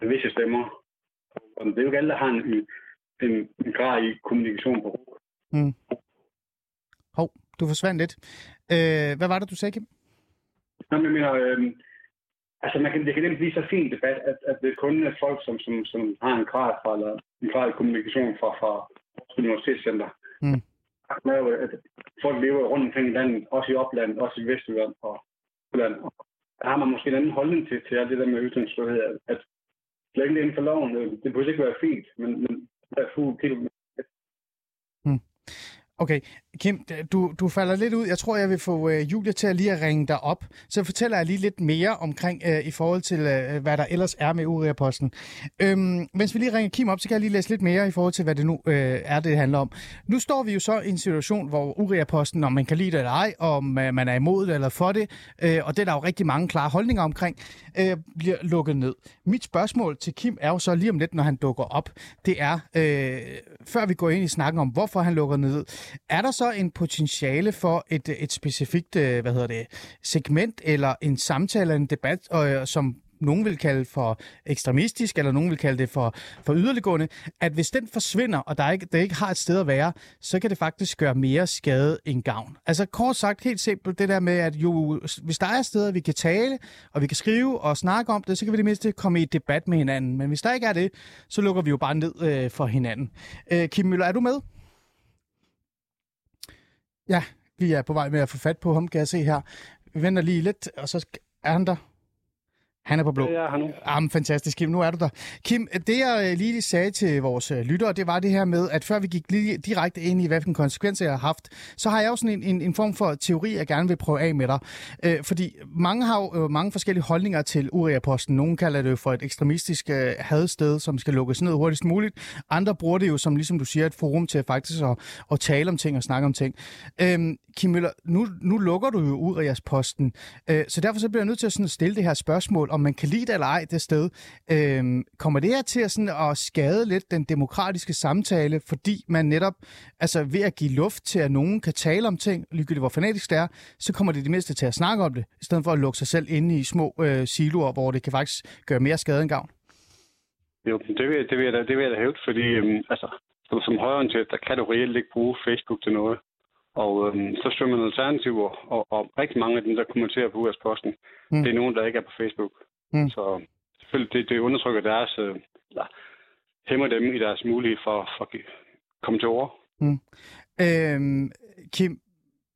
visse stemmer. Og det er jo ikke alle, der har en, en, en grad i kommunikation på. Mm. Hov, du forsvandt lidt. Uh, hvad var det, du sagde, Kim? Nå, jeg mener, øh, Altså, man kan, det kan nemt blive så fint debat, at, at det kun er folk, som, som, som har en grad fra, eller en grad i kommunikation fra, fra universitetscenter. Mm. Jo, at folk lever rundt omkring i landet, også i oplandet, også i Vestjylland og Jylland. Der har man måske en anden holdning til, til det der med ytringsfrihed, at, at slet ikke inden for loven, det burde ikke være fint, men, men der er fuld mm. Okay, Kim, du, du falder lidt ud. Jeg tror, jeg vil få øh, Julia til at lige at ringe dig op. Så fortæller jeg lige lidt mere omkring øh, i forhold til, øh, hvad der ellers er med Uriaposten. Øhm, mens vi lige ringer Kim op, så kan jeg lige læse lidt mere i forhold til, hvad det nu øh, er, det handler om. Nu står vi jo så i en situation, hvor Uriaposten, om man kan lide det eller ej, om øh, man er imod det eller for det, øh, og det er der jo rigtig mange klare holdninger omkring, øh, bliver lukket ned. Mit spørgsmål til Kim er jo så lige om lidt, når han dukker op, det er, øh, før vi går ind i snakken om, hvorfor han lukker ned, er der så en potentiale for et, et specifikt øh, hvad hedder det, segment eller en samtale, en debat, øh, som nogen vil kalde for ekstremistisk, eller nogen vil kalde det for, for yderliggående, at hvis den forsvinder, og der ikke, der ikke har et sted at være, så kan det faktisk gøre mere skade end gavn. Altså kort sagt, helt simpelt det der med, at jo, hvis der er steder, vi kan tale, og vi kan skrive og snakke om det, så kan vi det mindste komme i debat med hinanden. Men hvis der ikke er det, så lukker vi jo bare ned øh, for hinanden. Øh, Kim Møller, er du med? Ja, vi er på vej med at få fat på ham, kan jeg se her. Vi venter lige lidt, og så er han der. Han er på blå. Ja, han nu. Jamen, fantastisk, Kim. Nu er du der. Kim, det jeg øh, lige sagde til vores øh, lyttere, det var det her med, at før vi gik lige direkte ind i, hvilken konsekvenser jeg har haft, så har jeg også sådan en, en, en form for teori, jeg gerne vil prøve af med dig. Øh, fordi mange har jo øh, mange forskellige holdninger til Uriaposten. Nogle kalder det jo for et ekstremistisk øh, hadsted, som skal lukkes ned hurtigst muligt. Andre bruger det jo som, ligesom du siger, et forum til faktisk at, at tale om ting og snakke om ting. Øh, Kim Møller, nu, nu lukker du jo Uriasposten, øh, så derfor så bliver jeg nødt til at, sådan at stille det her spørgsmål om man kan lide det eller ej det sted. Øh, kommer det her til at, sådan, at skade lidt den demokratiske samtale, fordi man netop, altså ved at give luft til, at nogen kan tale om ting, ligegyldigt hvor fanatisk det er, så kommer det det mindste til at snakke om det, i stedet for at lukke sig selv inde i små øh, siloer, hvor det kan faktisk gøre mere skade end gavn? Jo, det vil, det vil, jeg, da, det vil jeg da hævde, fordi øhm, altså, som, som højorienteret, der kan du reelt ikke bruge Facebook til noget. Og øhm, så søger man alternativer, og, og rigtig mange af dem, der kommenterer på US-posten, mm. det er nogen, der ikke er på Facebook. Mm. Så selvfølgelig, det, det undertrykker deres, øh, eller hæmmer dem i deres mulighed for, for at komme til ord. Mm. Øhm, Kim,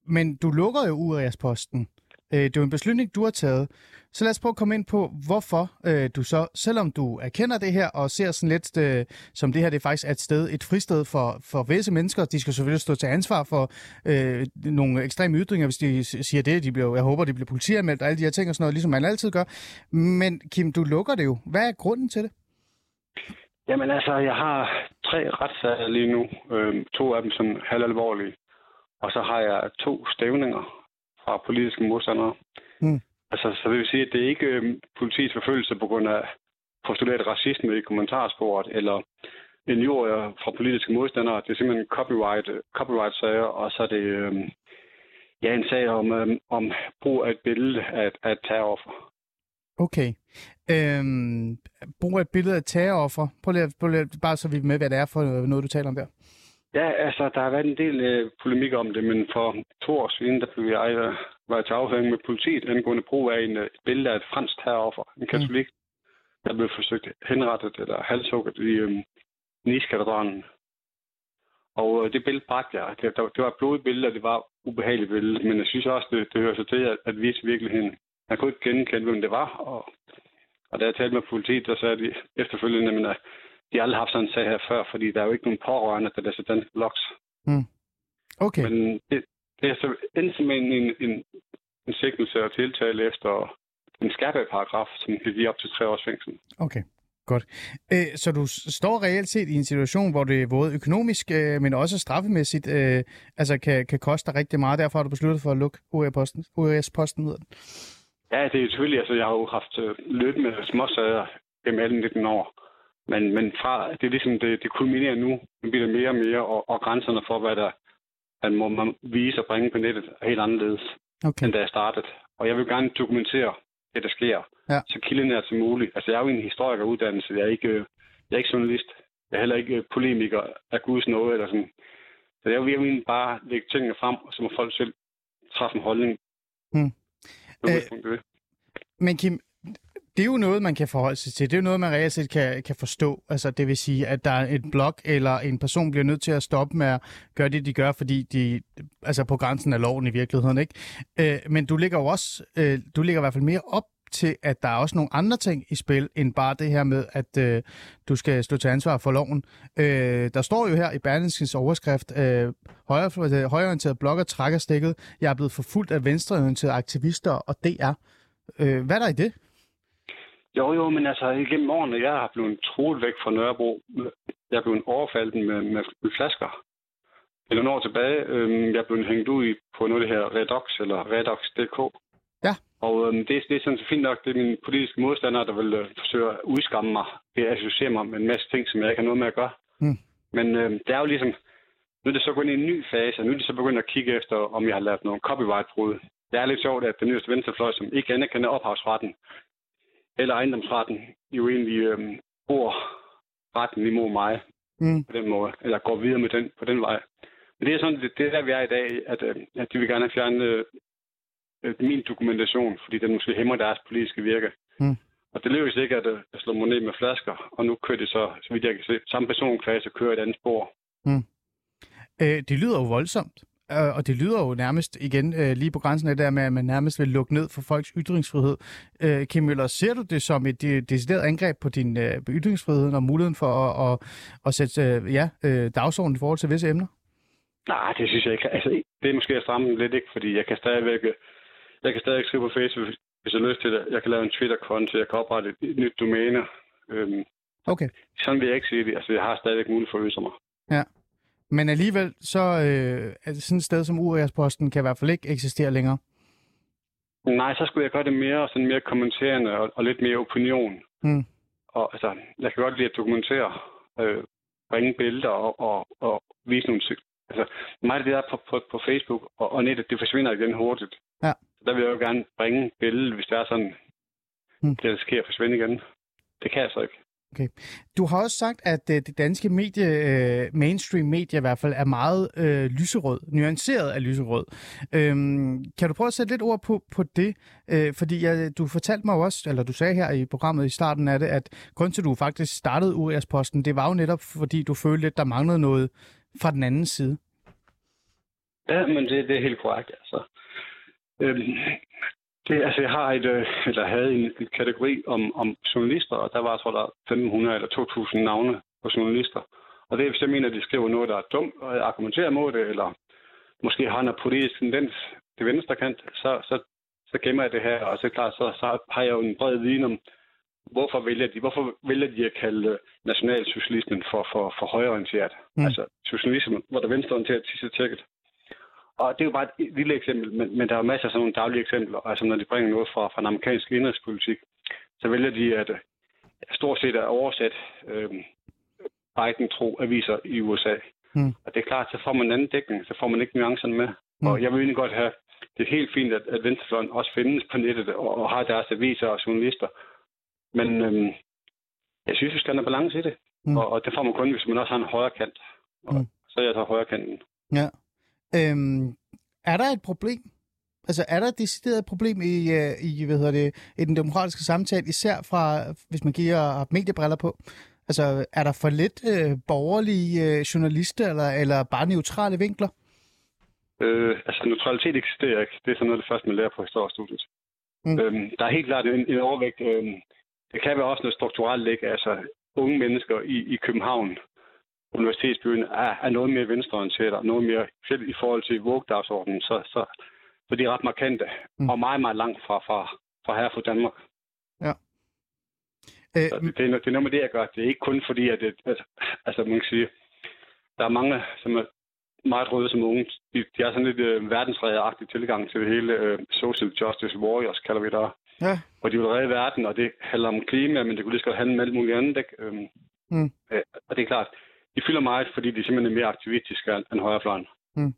men du lukker jo Urias-posten. Øh, det er jo en beslutning, du har taget. Så lad os prøve at komme ind på, hvorfor øh, du så, selvom du erkender det her og ser sådan lidt, øh, som det her det er faktisk er et sted, et fristed for, for visse mennesker, de skal selvfølgelig stå til ansvar for øh, nogle ekstreme ytringer, hvis de siger det, de bliver, jeg håber, de bliver politianmeldt og alle de her ting og sådan noget, ligesom man altid gør. Men Kim, du lukker det jo. Hvad er grunden til det? Jamen altså, jeg har tre retssager lige nu. Øh, to af dem sådan halvalvorlige. Og så har jeg to stævninger fra politiske modstandere. Mm. Altså, så det vil sige, at det er ikke øh, politiets forfølgelse på grund af postuleret racisme i kommentarsporet, eller en jord fra politiske modstandere. Det er simpelthen copyright, copyright-sager, og så er det øh, ja, en sag om, øh, om brug af et billede af, af et terroroffer. Okay. Øhm, brug af et billede af terroroffer. Prøv lige, prøv lige, bare så vi er med, hvad det er for noget, du taler om der. Ja, altså, der har været en del øh, polemik om det, men for to år siden, der blev jeg øh, var til afhøring med politiet angående brug af en, øh, et billede af et fransk terroroffer, en mm. katolik, mm. der blev forsøgt henrettet eller halshugget i øh, Nice-katedralen. Og øh, det billede bragte jeg. Det, det var et blodigt billede, og det var ubehageligt billede, men jeg synes også, det, det hører sig til at, at vise virkeligheden. Man kunne ikke genkende, hvem det var, og Og da jeg talte med politiet, der sagde de efterfølgende, at de aldrig har haft sådan en sag her før, fordi der er jo ikke nogen pårørende, der læser danske blogs. Mm. Okay. Men det, det er så endte med en, en, en, en sigtelse og tiltale efter en skærpet paragraf, som kan give op til tre års fængsel. Okay. Godt. Øh, så du står reelt set i en situation, hvor det både økonomisk, øh, men også straffemæssigt, øh, altså kan, kan koste dig rigtig meget. Derfor har du besluttet for at lukke OES-posten. OES-posten hedder den. Ja, det er selvfølgelig. Altså, jeg har jo haft øh, løb med småsager gennem alle 19 år. Men, men fra, det er ligesom, det, det kulminerer nu. Nu bliver det mere og mere, og, og grænserne for, hvad der man må man vise og bringe på nettet, er helt anderledes, okay. end da jeg startede. Og jeg vil gerne dokumentere det, der sker, ja. så kilderne til muligt. Altså, jeg er jo en historikeruddannelse. Jeg er ikke, jeg er ikke journalist. Jeg er heller ikke polemiker af Guds noget eller sådan. Så jeg vil egentlig bare lægge tingene frem, og så må folk selv træffe en holdning. Hmm. Øh, men Kim, det er jo noget, man kan forholde sig til. Det er jo noget, man reelt set kan, kan forstå. Altså, det vil sige, at der er et blog eller en person bliver nødt til at stoppe med at gøre det, de gør, fordi de altså på grænsen af loven i virkeligheden. Ikke? Øh, men du ligger jo også, øh, du ligger i hvert fald mere op til, at der er også nogle andre ting i spil, end bare det her med, at øh, du skal stå til ansvar for loven. Øh, der står jo her i Berlingskens overskrift, øh, højre, øh, højreorienterede blogger trækker stikket. Jeg er blevet forfulgt af venstreorienterede aktivister og DR. Øh, hvad er der i det? Jo, jo, men altså igennem årene, jeg har blevet troet væk fra Nørrebro. Jeg er blevet overfaldet med, med, med flasker. Eller nogle år tilbage, øh, jeg er blevet hængt ud i på noget af det her Redox, eller Redox.dk. Ja. Og øh, det, det er sådan så fint nok, det er mine politiske modstandere, der vil øh, forsøge at udskamme mig ved at associere mig med en masse ting, som jeg ikke har noget med at gøre. Mm. Men øh, det er jo ligesom, nu er det så gået ind i en ny fase, og nu er det så begyndt at kigge efter, om jeg har lavet nogle copyright-brud. Det er lidt sjovt, at den nyeste venstrefløj, som ikke anerkender ophavsretten, eller ejendomsretten jo egentlig øh, bruger retten imod mig mm. på den måde, eller går videre med den på den vej. Men det er sådan, det, det er der, vi er i dag, at, øh, at de vil gerne have fjernet øh, min dokumentation, fordi den måske hæmmer deres politiske virke. Mm. Og det lykkes ikke at, øh, at slå mig ned med flasker, og nu kører det så, så vidt jeg kan se, samme personklasse kører et andet spor. Mm. Øh, det lyder jo voldsomt. Øh, og det lyder jo nærmest igen øh, lige på grænsen af der med, at man nærmest vil lukke ned for folks ytringsfrihed. Øh, Kim Møller, ser du det som et decideret angreb på din øh, ytringsfrihed og muligheden for at, at, at sætte øh, ja, øh, dagsordenen i forhold til visse emner? Nej, det synes jeg ikke. Altså, det er måske at stramme lidt, ikke? Fordi jeg kan stadigvæk, jeg kan stadig skrive på Facebook, hvis jeg har lyst til det. Jeg kan lave en Twitter-konto, jeg kan oprette et nyt domæne. Øhm, okay. Sådan vil jeg ikke sige det. Altså, jeg har stadigvæk mulighed for at ytre mig. Ja. Men alligevel, så øh, er det sådan et sted som URS-posten kan i hvert fald ikke eksistere længere. Nej, så skulle jeg gøre det mere, sådan mere kommenterende og, og lidt mere opinion. Mm. Og altså, jeg kan godt lide at dokumentere, øh, bringe billeder og, og, og vise nogle... Altså, meget af det der på, på, på Facebook og, og nettet, det forsvinder igen hurtigt. Ja. Så der vil jeg jo gerne bringe billeder, hvis det er sådan, mm. det der sker, forsvinde igen. Det kan jeg så ikke. Okay. Du har også sagt, at øh, det danske medie, øh, mainstream medie i hvert fald, er meget øh, lyserød, nuanceret af lyserød. Øhm, kan du prøve at sætte lidt ord på, på det? Øh, fordi jeg, du fortalte mig også, eller du sagde her i programmet i starten af det, at grund til, at du faktisk startede URS-posten, det var jo netop, fordi du følte, at der manglede noget fra den anden side. Ja, men det, det er helt korrekt. Altså. Øhm, det, altså, jeg har et, øh, eller havde en, en kategori om, om journalister, og der var, tror, der 1500 eller 2000 navne på journalister. Og det er, hvis jeg mener, at de skriver noget, der er dumt, og jeg argumenterer mod det, eller måske har en politisk tendens til venstre kant, så, så, så gemmer jeg det her, og så klart, så, så har jeg jo en bred viden om, hvorfor vælger de, hvorfor vælger de at kalde nationalsocialismen for, for, for højreorienteret? Mm. Altså socialismen, hvor der venstreorienteret til tækket. Og det er jo bare et lille eksempel, men, men der er masser af sådan nogle daglige eksempler. Altså når de bringer noget fra, fra den amerikanske indrigspolitik, så vælger de at stort set at oversætte uh, Biden-tro aviser i USA. Mm. Og det er klart, så får man en anden dækning, så får man ikke nuancerne med. Mm. Og jeg vil egentlig godt have, det er helt fint, at, at venstrefløjen også findes på nettet og, og har deres aviser og journalister. Men øhm, jeg synes, vi skal have en balance i det. Mm. Og, og det får man kun, hvis man også har en højre kant. Og mm. så er jeg så højre kanten. Ja. Øhm, er der et problem? Altså, er der et decideret problem i, øh, i, hvad hedder det, i den demokratiske samtale, især fra, hvis man giver mediebriller på? Altså, er der for lidt øh, borgerlige øh, journalister, eller, eller bare neutrale vinkler? Øh, altså, neutralitet eksisterer ikke. Det er sådan noget, det første, man lærer på historiestudiet. Mm. Øhm, der er helt klart en, en overvægt øh, det kan være også noget strukturelt, ikke? Altså, unge mennesker i, i København, universitetsbyen, er, er noget mere venstreorienteret, og noget mere, selv i forhold til Vogue-dagsordenen, så, så, så de er ret markante, mm. og meget, meget langt fra, fra, fra her fra Danmark. Ja. Øh, det, det, er, det er noget med det, jeg gør. Det er ikke kun fordi, at, det, at altså, man kan sige, der er mange, som er meget røde som unge. De, de har sådan lidt øh, verdensredderagtig tilgang til det hele. Øh, social justice warriors, kalder vi det. ja. Og de vil redde verden, og det handler om klima, men det kunne lige så godt handle om alt muligt andet. Ikke? Øhm, Mm. øh, og det er klart, de fylder meget, fordi de simpelthen er mere aktivistiske end, højrefløjen. Mm.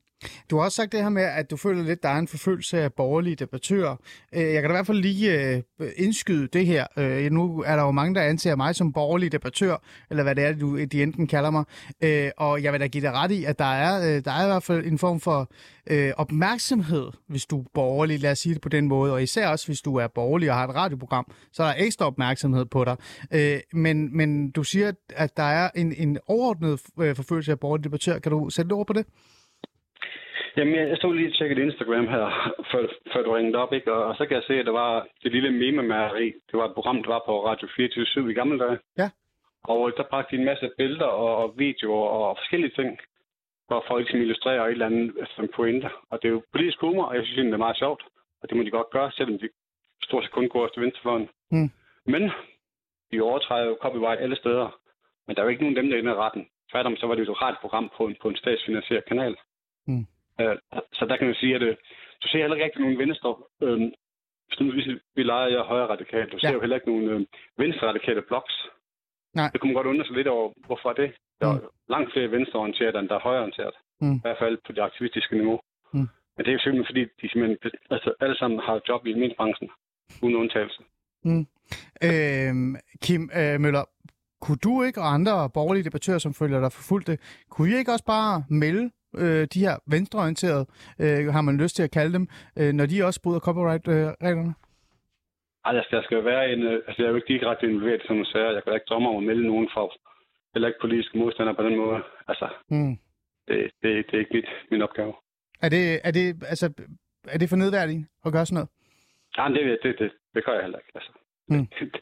Du har også sagt det her med, at du føler lidt, der er en forfølgelse af borgerlige debattører. Øh, jeg kan da i hvert fald lige øh, indskyde det her. Øh, nu er der jo mange, der anser mig som borgerlig debattør, eller hvad det er, du, de enten kalder mig. Og jeg vil da give dig ret i, at der er, der er i hvert fald en form for opmærksomhed, hvis du er borgerlig, lad os sige det på den måde. Og især også, hvis du er borgerlig og har et radioprogram, så er der ekstra opmærksomhed på dig. Men, men du siger, at der er en, en overordnet forfølgelse af borgerlige debattører. Kan du sætte ord på det? Jamen, jeg stod lige og tjekkede Instagram her, før, før du ringede op, ikke? Og, og så kan jeg se, at der var det lille meme-mæreri. Det var et program, der var på Radio 24 i gamle dage. Ja. Og der bragte de en masse billeder og, og videoer og forskellige ting, hvor folk ligesom illustrerer et eller andet som pointe. Og det er jo politisk humor, og jeg synes det er meget sjovt. Og det må de godt gøre, selvom de stort set kun går efter venstrefløjen. Mm. Men de overtræder jo copyright alle steder. Men der er jo ikke nogen af dem, der er inde i retten. Tværtom, så var det jo et radioprogram på en, på en statsfinansieret kanal. Mm. Øh, så der kan man sige, at øh, du ser heller ikke rigtig nogen venstre... Øh, hvis vi, leger jeg højre radikal, du ser Ja. jo heller ikke nogen øh, venstre radikale blogs. Nej. Det kunne man godt undre sig lidt over, hvorfor det? Der er Mm. langt flere venstreorienterede, end der er højreorienterede. Mm. I hvert fald på det aktivistiske niveau. Mm. Men det er jo simpelthen fordi, de simpelthen, altså, alle sammen har job i mediebranchen, uden undtagelse. Øh, Kim øh, Møller, kunne du ikke og andre borgerlige debattører, som følger dig forfulgte, kunne I ikke også bare melde øh, de her venstreorienterede, øh, har man lyst til at kalde dem, øh, når de også bryder copyright-reglerne? Ej, der skal, der skal være en... øh, Altså, jeg er jo ikke direkte involveret i sådan nogle sager. Jeg kan ikke drømme om at melde nogen for heller ikke politiske modstandere på den måde. Altså, Mm. det, det, det er ikke mit, min opgave. Er, det, er, det, altså, er det for nedværdigt at gøre sådan noget? Men det, det, det, det gør jeg heller ikke. Altså. Mm. <laughs> Det,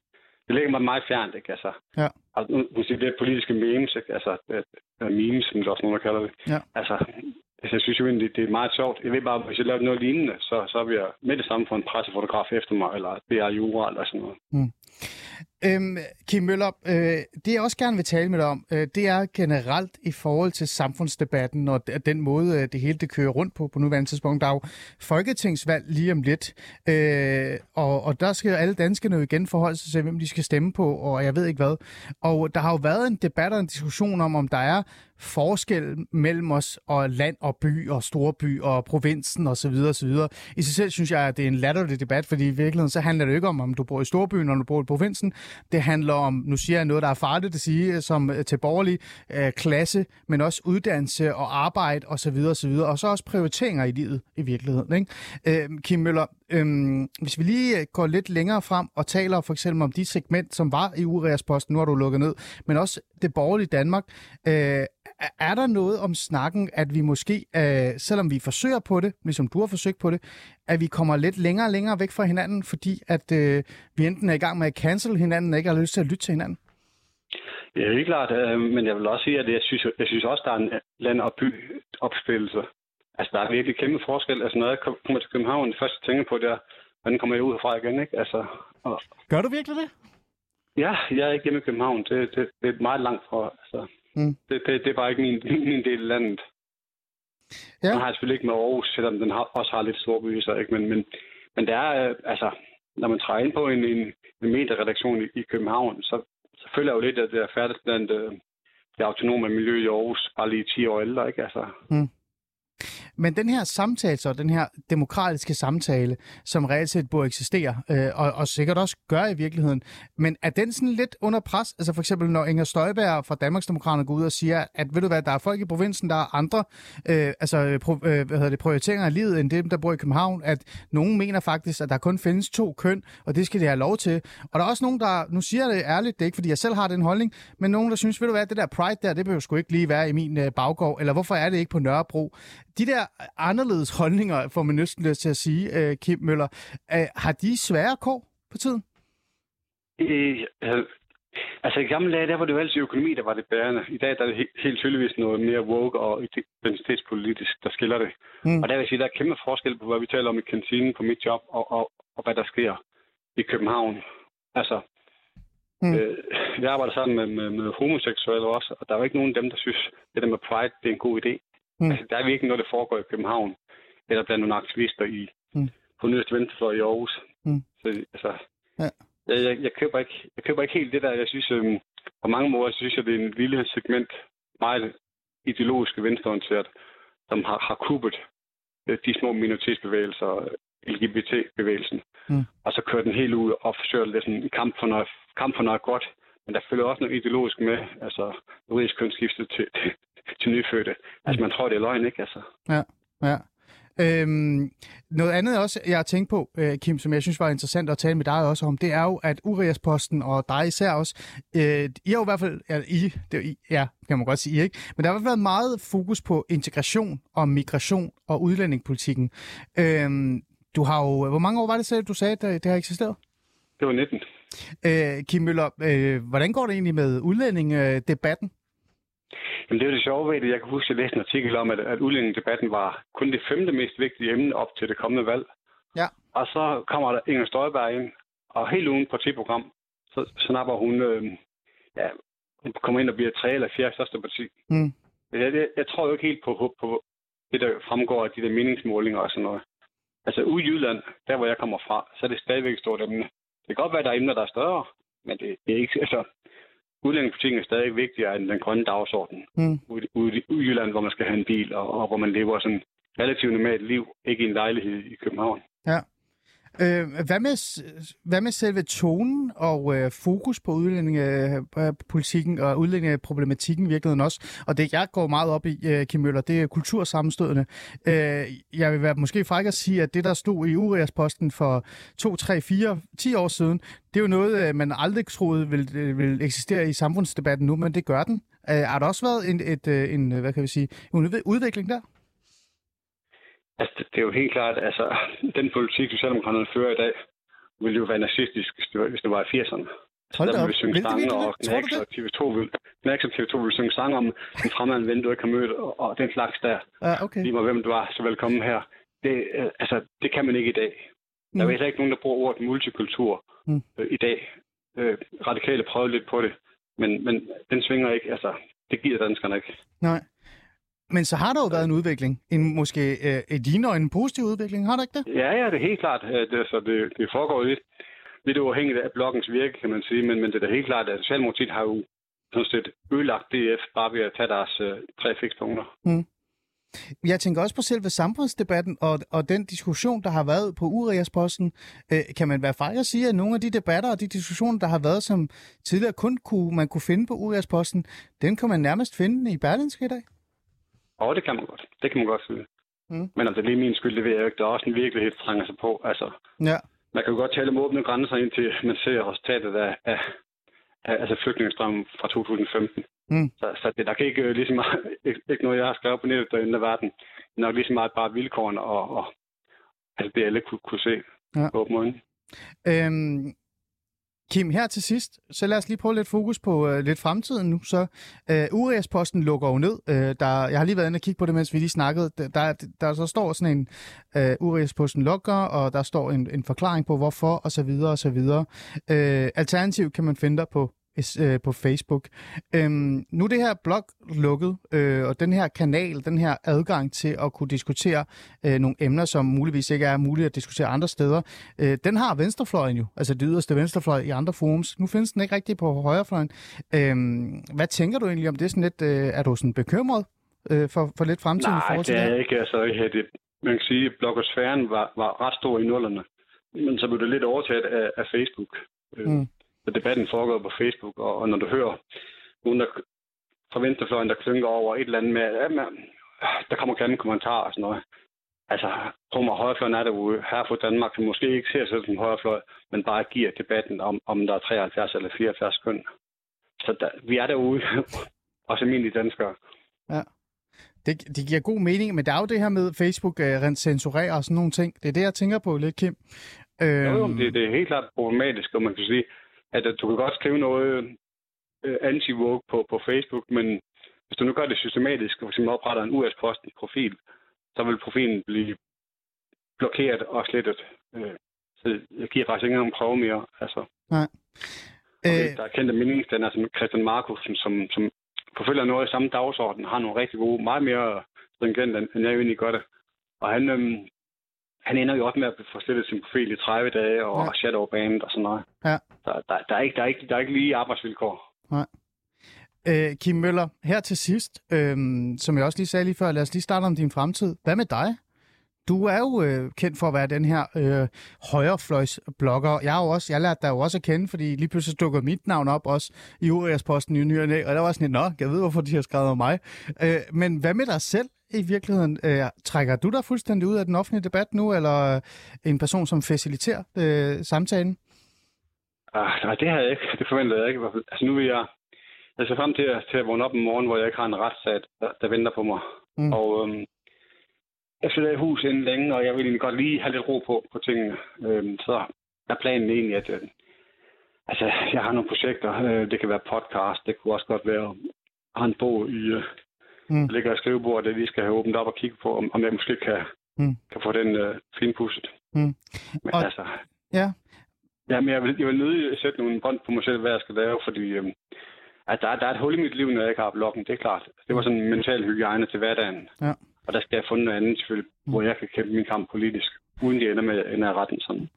det ligger mig meget fjernt, ikke? Altså, Ja. altså nu, siger det er politiske memes, ikke? Altså, er memes, som der også nogen, der kalder det. Ja. Altså, altså, jeg synes jo egentlig, det er meget sjovt. Jeg ved bare, hvis jeg lavede noget lignende, så, så vil jeg med det samme få en pressefotograf efter mig, eller det er jura, eller sådan noget. Øhm, Kim Møller, øh, det jeg også gerne vil tale med dig om, øh, det er generelt i forhold til samfundsdebatten og d- den måde, øh, det hele det kører rundt på på nuværende tidspunkt. Der er jo folketingsvalg lige om lidt, øh, og, og der skal alle danskerne jo igen forholde sig til, hvem de skal stemme på, og jeg ved ikke hvad. Og der har jo været en debat og en diskussion om, om der er forskel mellem os og land og by og storby og provinsen osv. Og så videre, og så videre. I sig selv synes jeg, at det er en latterlig debat, fordi i virkeligheden så handler det jo ikke om, om du bor i storbyen, eller du bor på provinsen. Det handler om, nu siger jeg noget, der er farligt at sige, øh, som øh, til borgerlig øh, klasse, men også uddannelse og arbejde osv. Og, så videre, og, så videre. og så også prioriteringer i livet i virkeligheden. Ikke? Øh, Kim Møller, øh, hvis vi lige øh, går lidt længere frem og taler for eksempel om de segment, som var i Uriasposten, nu har du lukket ned, men også det borgerlige Danmark, øh, er- der noget om snakken, at vi måske, øh, selvom vi forsøger på det, ligesom du har forsøgt på det, at vi kommer lidt længere og længere væk fra hinanden, fordi at øh, vi enten er i gang med at cancel hinanden, og ikke har lyst til at lytte til hinanden? Det er ikke klart, øh, men jeg vil også sige, at jeg synes, jeg synes også, der er en land- og by opspillelse. Altså, der er virkelig kæmpe forskel. Altså, når jeg kom- kommer til København, det første, jeg tænker på, det er, hvordan kommer jeg ud herfra igen, ikke? Altså, og, Gør du virkelig det? ja, jeg er ikke hjemme i København. Det, det, det er meget langt fra, altså. Mm. Det, det, det er bare ikke min, <laughs> min del af landet. Ja. Den har jeg selvfølgelig ikke med Aarhus, selvom den har, også har lidt store byer, så ikke? Men, men, men det er, øh, altså, når man træder ind på en, en, en medieredaktion i, i København, så, så føler jeg jo lidt, at det er færdigt blandt øh, det autonome miljø i Aarhus, bare lige 10 år ældre, ikke? Altså, men den her samtale, så den her demokratiske samtale, som reelt set burde eksistere, øh, og, og sikkert også gør i virkeligheden, men er den sådan lidt under pres? Altså for eksempel, når Inger Støjberg fra Danmarksdemokraterne går ud og siger, at ved du hvad, der er folk i provinsen, der er andre øh, altså, pro, øh, hvad hedder det, prioriteringer af livet, end dem, der bor i København, at nogen mener faktisk, at der kun findes to køn, og det skal de have lov til. Og der er også nogen, der, nu siger jeg det ærligt, det er ikke fordi jeg selv har den holdning, men nogen, der synes, ved du hvad, det der pride der, det behøver sgu ikke lige være i min øh, baggård, eller hvorfor er det ikke på Nørrebro? De der anderledes holdninger, får man næsten lyst til at sige, øh, Kim Møller, øh, har de svære kår på tiden? Øh, altså i gamle dage, der var det jo altid økonomi, der var det bærende. I dag der er det helt, helt tydeligvis noget mere woke og identitetspolitisk, der skiller det. Mm. Og der vil jeg sige, der er kæmpe forskel på, hvad vi taler om i kantinen på mit job, og, og, og hvad der sker i København. Altså, mm. øh, jeg arbejder sammen med, med, med homoseksuelle også, og der er jo ikke nogen af dem, der synes, at det der med Pride, det er en god idé. Mm. Altså, der er virkelig noget, der foregår i København, eller blandt nogle aktivister i, mm. på nederste venstrefløj i Aarhus. Mm. Så altså, ja. jeg, jeg, jeg, køber ikke, jeg køber ikke helt det der. Jeg synes, øhm, på mange måder synes jeg, det er en lille segment, meget ideologiske venstreorienteret, som har, har kubet øh, de små minoritetsbevægelser, LGBT-bevægelsen. Mm. Og så kører den helt ud og forsøger lidt sådan en kamp for noget, kamp for noget godt. Men der følger også noget ideologisk med, altså juridisk kønsskifte til, til, til nyfødte. Altså man tror, det er løgn, ikke? Altså. Ja, ja. Øhm, noget andet også, jeg har tænkt på, øh, Kim, som jeg synes var interessant at tale med dig også om, det er jo, at Urias-posten og dig især også, øh, I har jo i hvert fald, ja, I, det, I, ja, kan man godt sige, ikke? Men der har i hvert fald været meget fokus på integration og migration og udlændingepolitikken. Øhm, du har jo, hvor mange år var det selv, du sagde, at det har eksisteret? Det var 19. Øh, Kim Møller, øh, hvordan går det egentlig med udlændingedebatten? Jamen, det er det sjove ved det. Jeg kan huske, at jeg læste en artikel om, at, at udlændingedebatten var kun det femte mest vigtige emne op til det kommende valg. Ja. Og så kommer der Inger Støjberg ind, og helt uden partiprogram, så snapper hun, øh, ja, hun kommer ind og bliver tre eller fjerde største parti. Mm. Jeg, jeg, jeg tror jo ikke helt på, på, på det, der fremgår af de der meningsmålinger og sådan noget. Altså ude i Jylland, der hvor jeg kommer fra, så er det stadigvæk et stort emne. Det kan godt være, at der er emner, der er større, men det, det er ikke... Altså, udlændingepolitikken er stadig vigtigere end den grønne dagsorden. Mm. Ude, ude, i Jylland, hvor man skal have en bil, og, og hvor man lever sådan relativt normalt liv, ikke i en lejlighed i København. Ja. Øh, hvad, med, hvad med selve tonen og øh, fokus på udlændingepolitikken og udlændingeproblematikken i virkeligheden også? Og det, jeg går meget op i, øh, Kim Møller, det er kultursammenstødende. Øh, jeg vil være måske fræk at sige, at det, der stod i Urias-posten for 2, 3, 4, 10 år siden, det er jo noget, øh, man aldrig troede ville, øh, ville eksistere i samfundsdebatten nu, men det gør den. Øh, har der også været en, et, øh, en, hvad kan vi sige, en udvikling der? Altså, det, det er jo helt klart, altså, den politik, Socialdemokraterne fører i dag, ville jo være nazistisk, hvis det var, det var i 80'erne. Hold da op. vil vi synge sange, og Knacks og TV2 vil, Knacks og TV2 vil synge sange om en fremad ven, du ikke har mødt, og, og den slags der. Ah, okay. Lige meget hvem du er, så velkommen her. Det, øh, altså, det kan man ikke i dag. Mm. Der er mm. ikke nogen, der bruger ordet multikultur mm. øh, i dag. Øh, radikale prøvede lidt på det, men, men den svinger ikke. Altså, det giver danskerne ikke. Nej. Men så har der jo været en udvikling. En måske øh, i dine øjne en positiv udvikling, har der ikke det? Ja, ja, det er helt klart. Det, så det, det foregår lidt, lidt uafhængigt af blokkens virke, kan man sige. Men, men det er da helt klart, at Socialdemokratiet har jo sådan set ødelagt DF bare ved at tage deres øh, tre fikspunkter. Mm. Jeg tænker også på selve samfundsdebatten og, og den diskussion, der har været på Urias-posten. Øh, kan man være fejl at sige, at nogle af de debatter og de diskussioner, der har været, som tidligere kun kunne, man kunne finde på Urias-posten, den kan man nærmest finde i Berlinske i dag? Og det kan man godt. Det kan man godt sige. Mm. Men altså, det er min skyld, det ved jeg ikke. Der er også en virkelighed, der trænger sig på. Altså, ja. Man kan jo godt tale om åbne grænser, indtil man ser resultatet af, af, af altså flygtningestrømmen fra 2015. Mm. Så, så det der kan ikke lige så meget, ikke, ikke noget, jeg har skrevet på nettet derinde af verden. Det er nok lige så meget bare vilkårene og, og altså det, alle kunne, kunne se ja. på åben øhm, Kim, her til sidst, så lad os lige prøve lidt fokus på øh, lidt fremtiden nu. Så øh, Urias-posten lukker jo ned. Øh, der, jeg har lige været inde og kigge på det, mens vi lige snakkede. Der, der, der så står sådan en øh, Urias-posten lukker, og der står en, en forklaring på hvorfor, og så videre, og så videre. Øh, uh, alternativ kan man finde der på øh, på Facebook. Øhm, nu er det her blog lukket, øh, og den her kanal, den her adgang til at kunne diskutere øh, nogle emner, som muligvis ikke er muligt at diskutere andre steder, øh, den har venstrefløjen jo, altså det yderste venstrefløj i andre forums. Nu findes den ikke rigtig på højrefløjen. Øhm, hvad tænker du egentlig om det? Sådan lidt, øh, er du sådan bekymret øh, for, for lidt fremtiden Nej, i forhold til det? Nej, det er ikke. Altså, det, man kan sige, at blogosfæren var, var ret stor i nullerne. Men så blev det lidt overtaget af, af Facebook. Mm. Så debatten foregår på Facebook, og, og når du hører nogen der, fra venstrefløjen, der klynker over et eller andet med, at man, der kommer grimme kommentarer og sådan noget. Altså, på mig højrefløjen er derude her for Danmark, som måske ikke ser sig som højrefløj, men bare giver debatten om, om der er 73 eller 74 køn. Så der, vi er derude, <laughs> også almindelige danskere. Ja. Det, det giver god mening, men der er jo det her med Facebook uh, censurerer og sådan nogle ting. Det er det, jeg tænker på lidt, Kim. Øhm... Jo, det, det er helt klart problematisk, og man kan sige, at, at du kan godt skrive noget øh, anti-woke på, på Facebook, men hvis du nu gør det systematisk, og eksempel opretter en US-posten profil, så vil profilen blive blokeret og slettet. Øh, så jeg giver faktisk ikke engang prøve mere. Altså. Nej. Øh... Der er kendte meningsdannere som Christian Markusen, som, som forfølger noget i samme dagsorden, har nogle rigtig gode, meget mere stringent, end jeg egentlig gør det. Og han, øhm, han ender jo også med at få slettet sin profil i 30 dage og ja. shadowband og sådan noget. Ja. Der, der, der, er ikke, der, er ikke, der er ikke lige arbejdsvilkår. Nej. Øh, Kim Møller, her til sidst, øh, som jeg også lige sagde lige før, lad os lige starte om din fremtid. Hvad med dig? Du er jo øh, kendt for at være den her øh, højrefløjsblogger. Jeg har jo også, jeg lærte dig jo også at kende, fordi lige pludselig dukker mit navn op også i Uriasposten i nyerne, og der var sådan lidt, nå, jeg ved, hvorfor de har skrevet om mig. Øh, men hvad med dig selv i virkeligheden? Øh, trækker du dig fuldstændig ud af den offentlige debat nu, eller en person, som faciliterer øh, samtalen? Ah, nej, det har jeg ikke. Det forventede jeg ikke. Altså nu vil jeg, jeg ser frem til at, til at vågne op en morgen, hvor jeg ikke har en retssag, der, der venter på mig. Mm. Og øhm, jeg flytter i hus inden længe, og jeg vil egentlig godt lige have lidt ro på, på tingene. Øhm, så er planen egentlig, at øh, altså, jeg har nogle projekter. Øh, det kan være podcast, det kunne også godt være at en bog i, øh, mm. ligger i skrivebordet, det vi skal have åbent op og kigge på, om, om jeg måske kan, mm. kan få den øh, finpudset. Mm. Men og, altså, ja. Ja, men jeg vil, jeg vil nødig sætte nogle bånd på mig selv, hvad jeg skal lave, fordi øh, at der, der er et hul i mit liv, når jeg ikke har bloggen, det er klart. Det var sådan en mental hygiejne til hverdagen. Ja. Og der skal jeg finde noget andet selvfølgelig, mm. hvor jeg kan kæmpe min kamp politisk, uden de ender med ender retten sådan.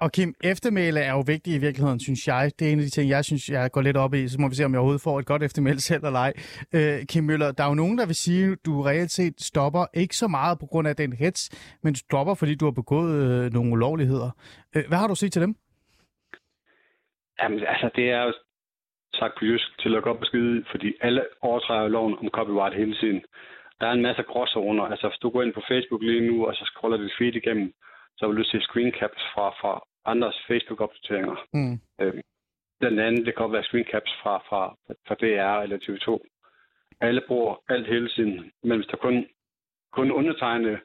Og Kim, eftermæle er jo vigtigt i virkeligheden, synes jeg. Det er en af de ting, jeg synes, jeg går lidt op i. Så må vi se, om jeg overhovedet får et godt eftermæle <laughs> selv eller ej. Øh, Kim Møller, der er jo nogen, der vil sige, at du reelt set stopper ikke så meget på grund af den hets, men du stopper, fordi du har begået øh, nogle ulovligheder. Øh, hvad har du set til dem? Jamen, altså, det er jo sagt på jysk til at gå op og skide, fordi alle overtræder loven om copyright hele tiden der er en masse gråzoner. Altså, hvis du går ind på Facebook lige nu, og så scroller dit feed igennem, så vil du se screencaps fra, fra andres Facebook-opdateringer. Mm. Øhm, den anden, det kan være screencaps fra, fra, fra DR eller TV2. Alle bruger alt hele tiden, men hvis der kun, kun undertegnede,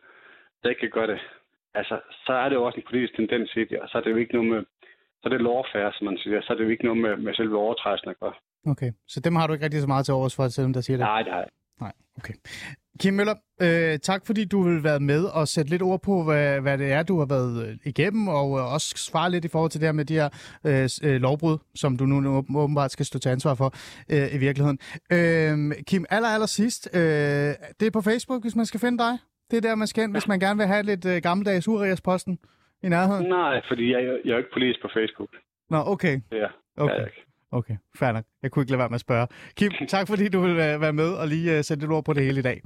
der ikke kan gøre det, altså, så er det jo også en politisk tendens i det, og så er det jo ikke noget med, så er det lawfare, som man siger, så er det jo ikke noget med, med selve overtrædelsen at gøre. Okay, så dem har du ikke rigtig så meget til overs for, selvom der siger det? Nej, jeg Nej, okay. Kim Møller, øh, tak fordi du vil være med og sætte lidt ord på, hvad, hvad det er, du har været øh, igennem, og øh, også svare lidt i forhold til det her med de her øh, øh lovbrud, som du nu åbenbart skal stå til ansvar for øh, i virkeligheden. Øh, Kim, aller, aller sidst, øh, det er på Facebook, hvis man skal finde dig. Det er der, man skal ind, hvis man gerne vil have lidt øh, gammeldags Urias-posten i nærheden. Nej, fordi jeg, jeg er ikke politisk på Facebook. Nå, okay. Ja, okay. jeg ikke. Okay, fair nok. Jeg kunne ikke lade være med at spørge. Kim, <laughs> tak fordi du vil være med og lige uh, sætte lidt ord på det hele i dag.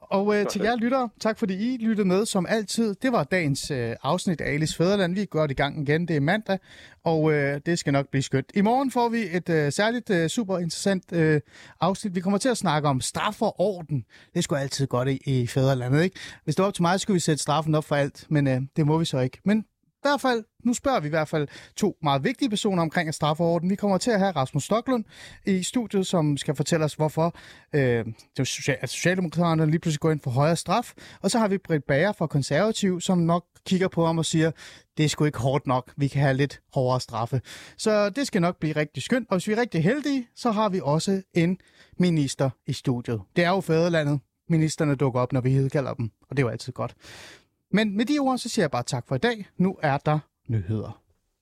Og uh, til jer lyttere, tak fordi I lyttede med som altid. Det var dagens uh, afsnit af Alice Fæderland. Vi går i gang igen. Det er mandag, og uh, det skal nok blive skønt. I morgen får vi et uh, særligt uh, super interessant uh, afsnit. Vi kommer til at snakke om straf og orden. Det skulle altid godt i, i Fæderlandet, ikke? Hvis det var op til mig, skulle vi sætte straffen op for alt, men uh, det må vi så ikke. Men i hvert fald, nu spørger vi i hvert fald to meget vigtige personer omkring at strafferorden. Vi kommer til at have Rasmus Stoklund i studiet, som skal fortælle os, hvorfor øh, at Socialdemokraterne lige pludselig går ind for højere straf. Og så har vi Britt Bager fra Konservativ, som nok kigger på ham og siger, det er sgu ikke hårdt nok, vi kan have lidt hårdere straffe. Så det skal nok blive rigtig skønt. Og hvis vi er rigtig heldige, så har vi også en minister i studiet. Det er jo fædrelandet. Ministerne dukker op, når vi hedder dem, og det er jo altid godt. Men med de ord, så siger jeg bare tak for i dag. Nu er der nyheder.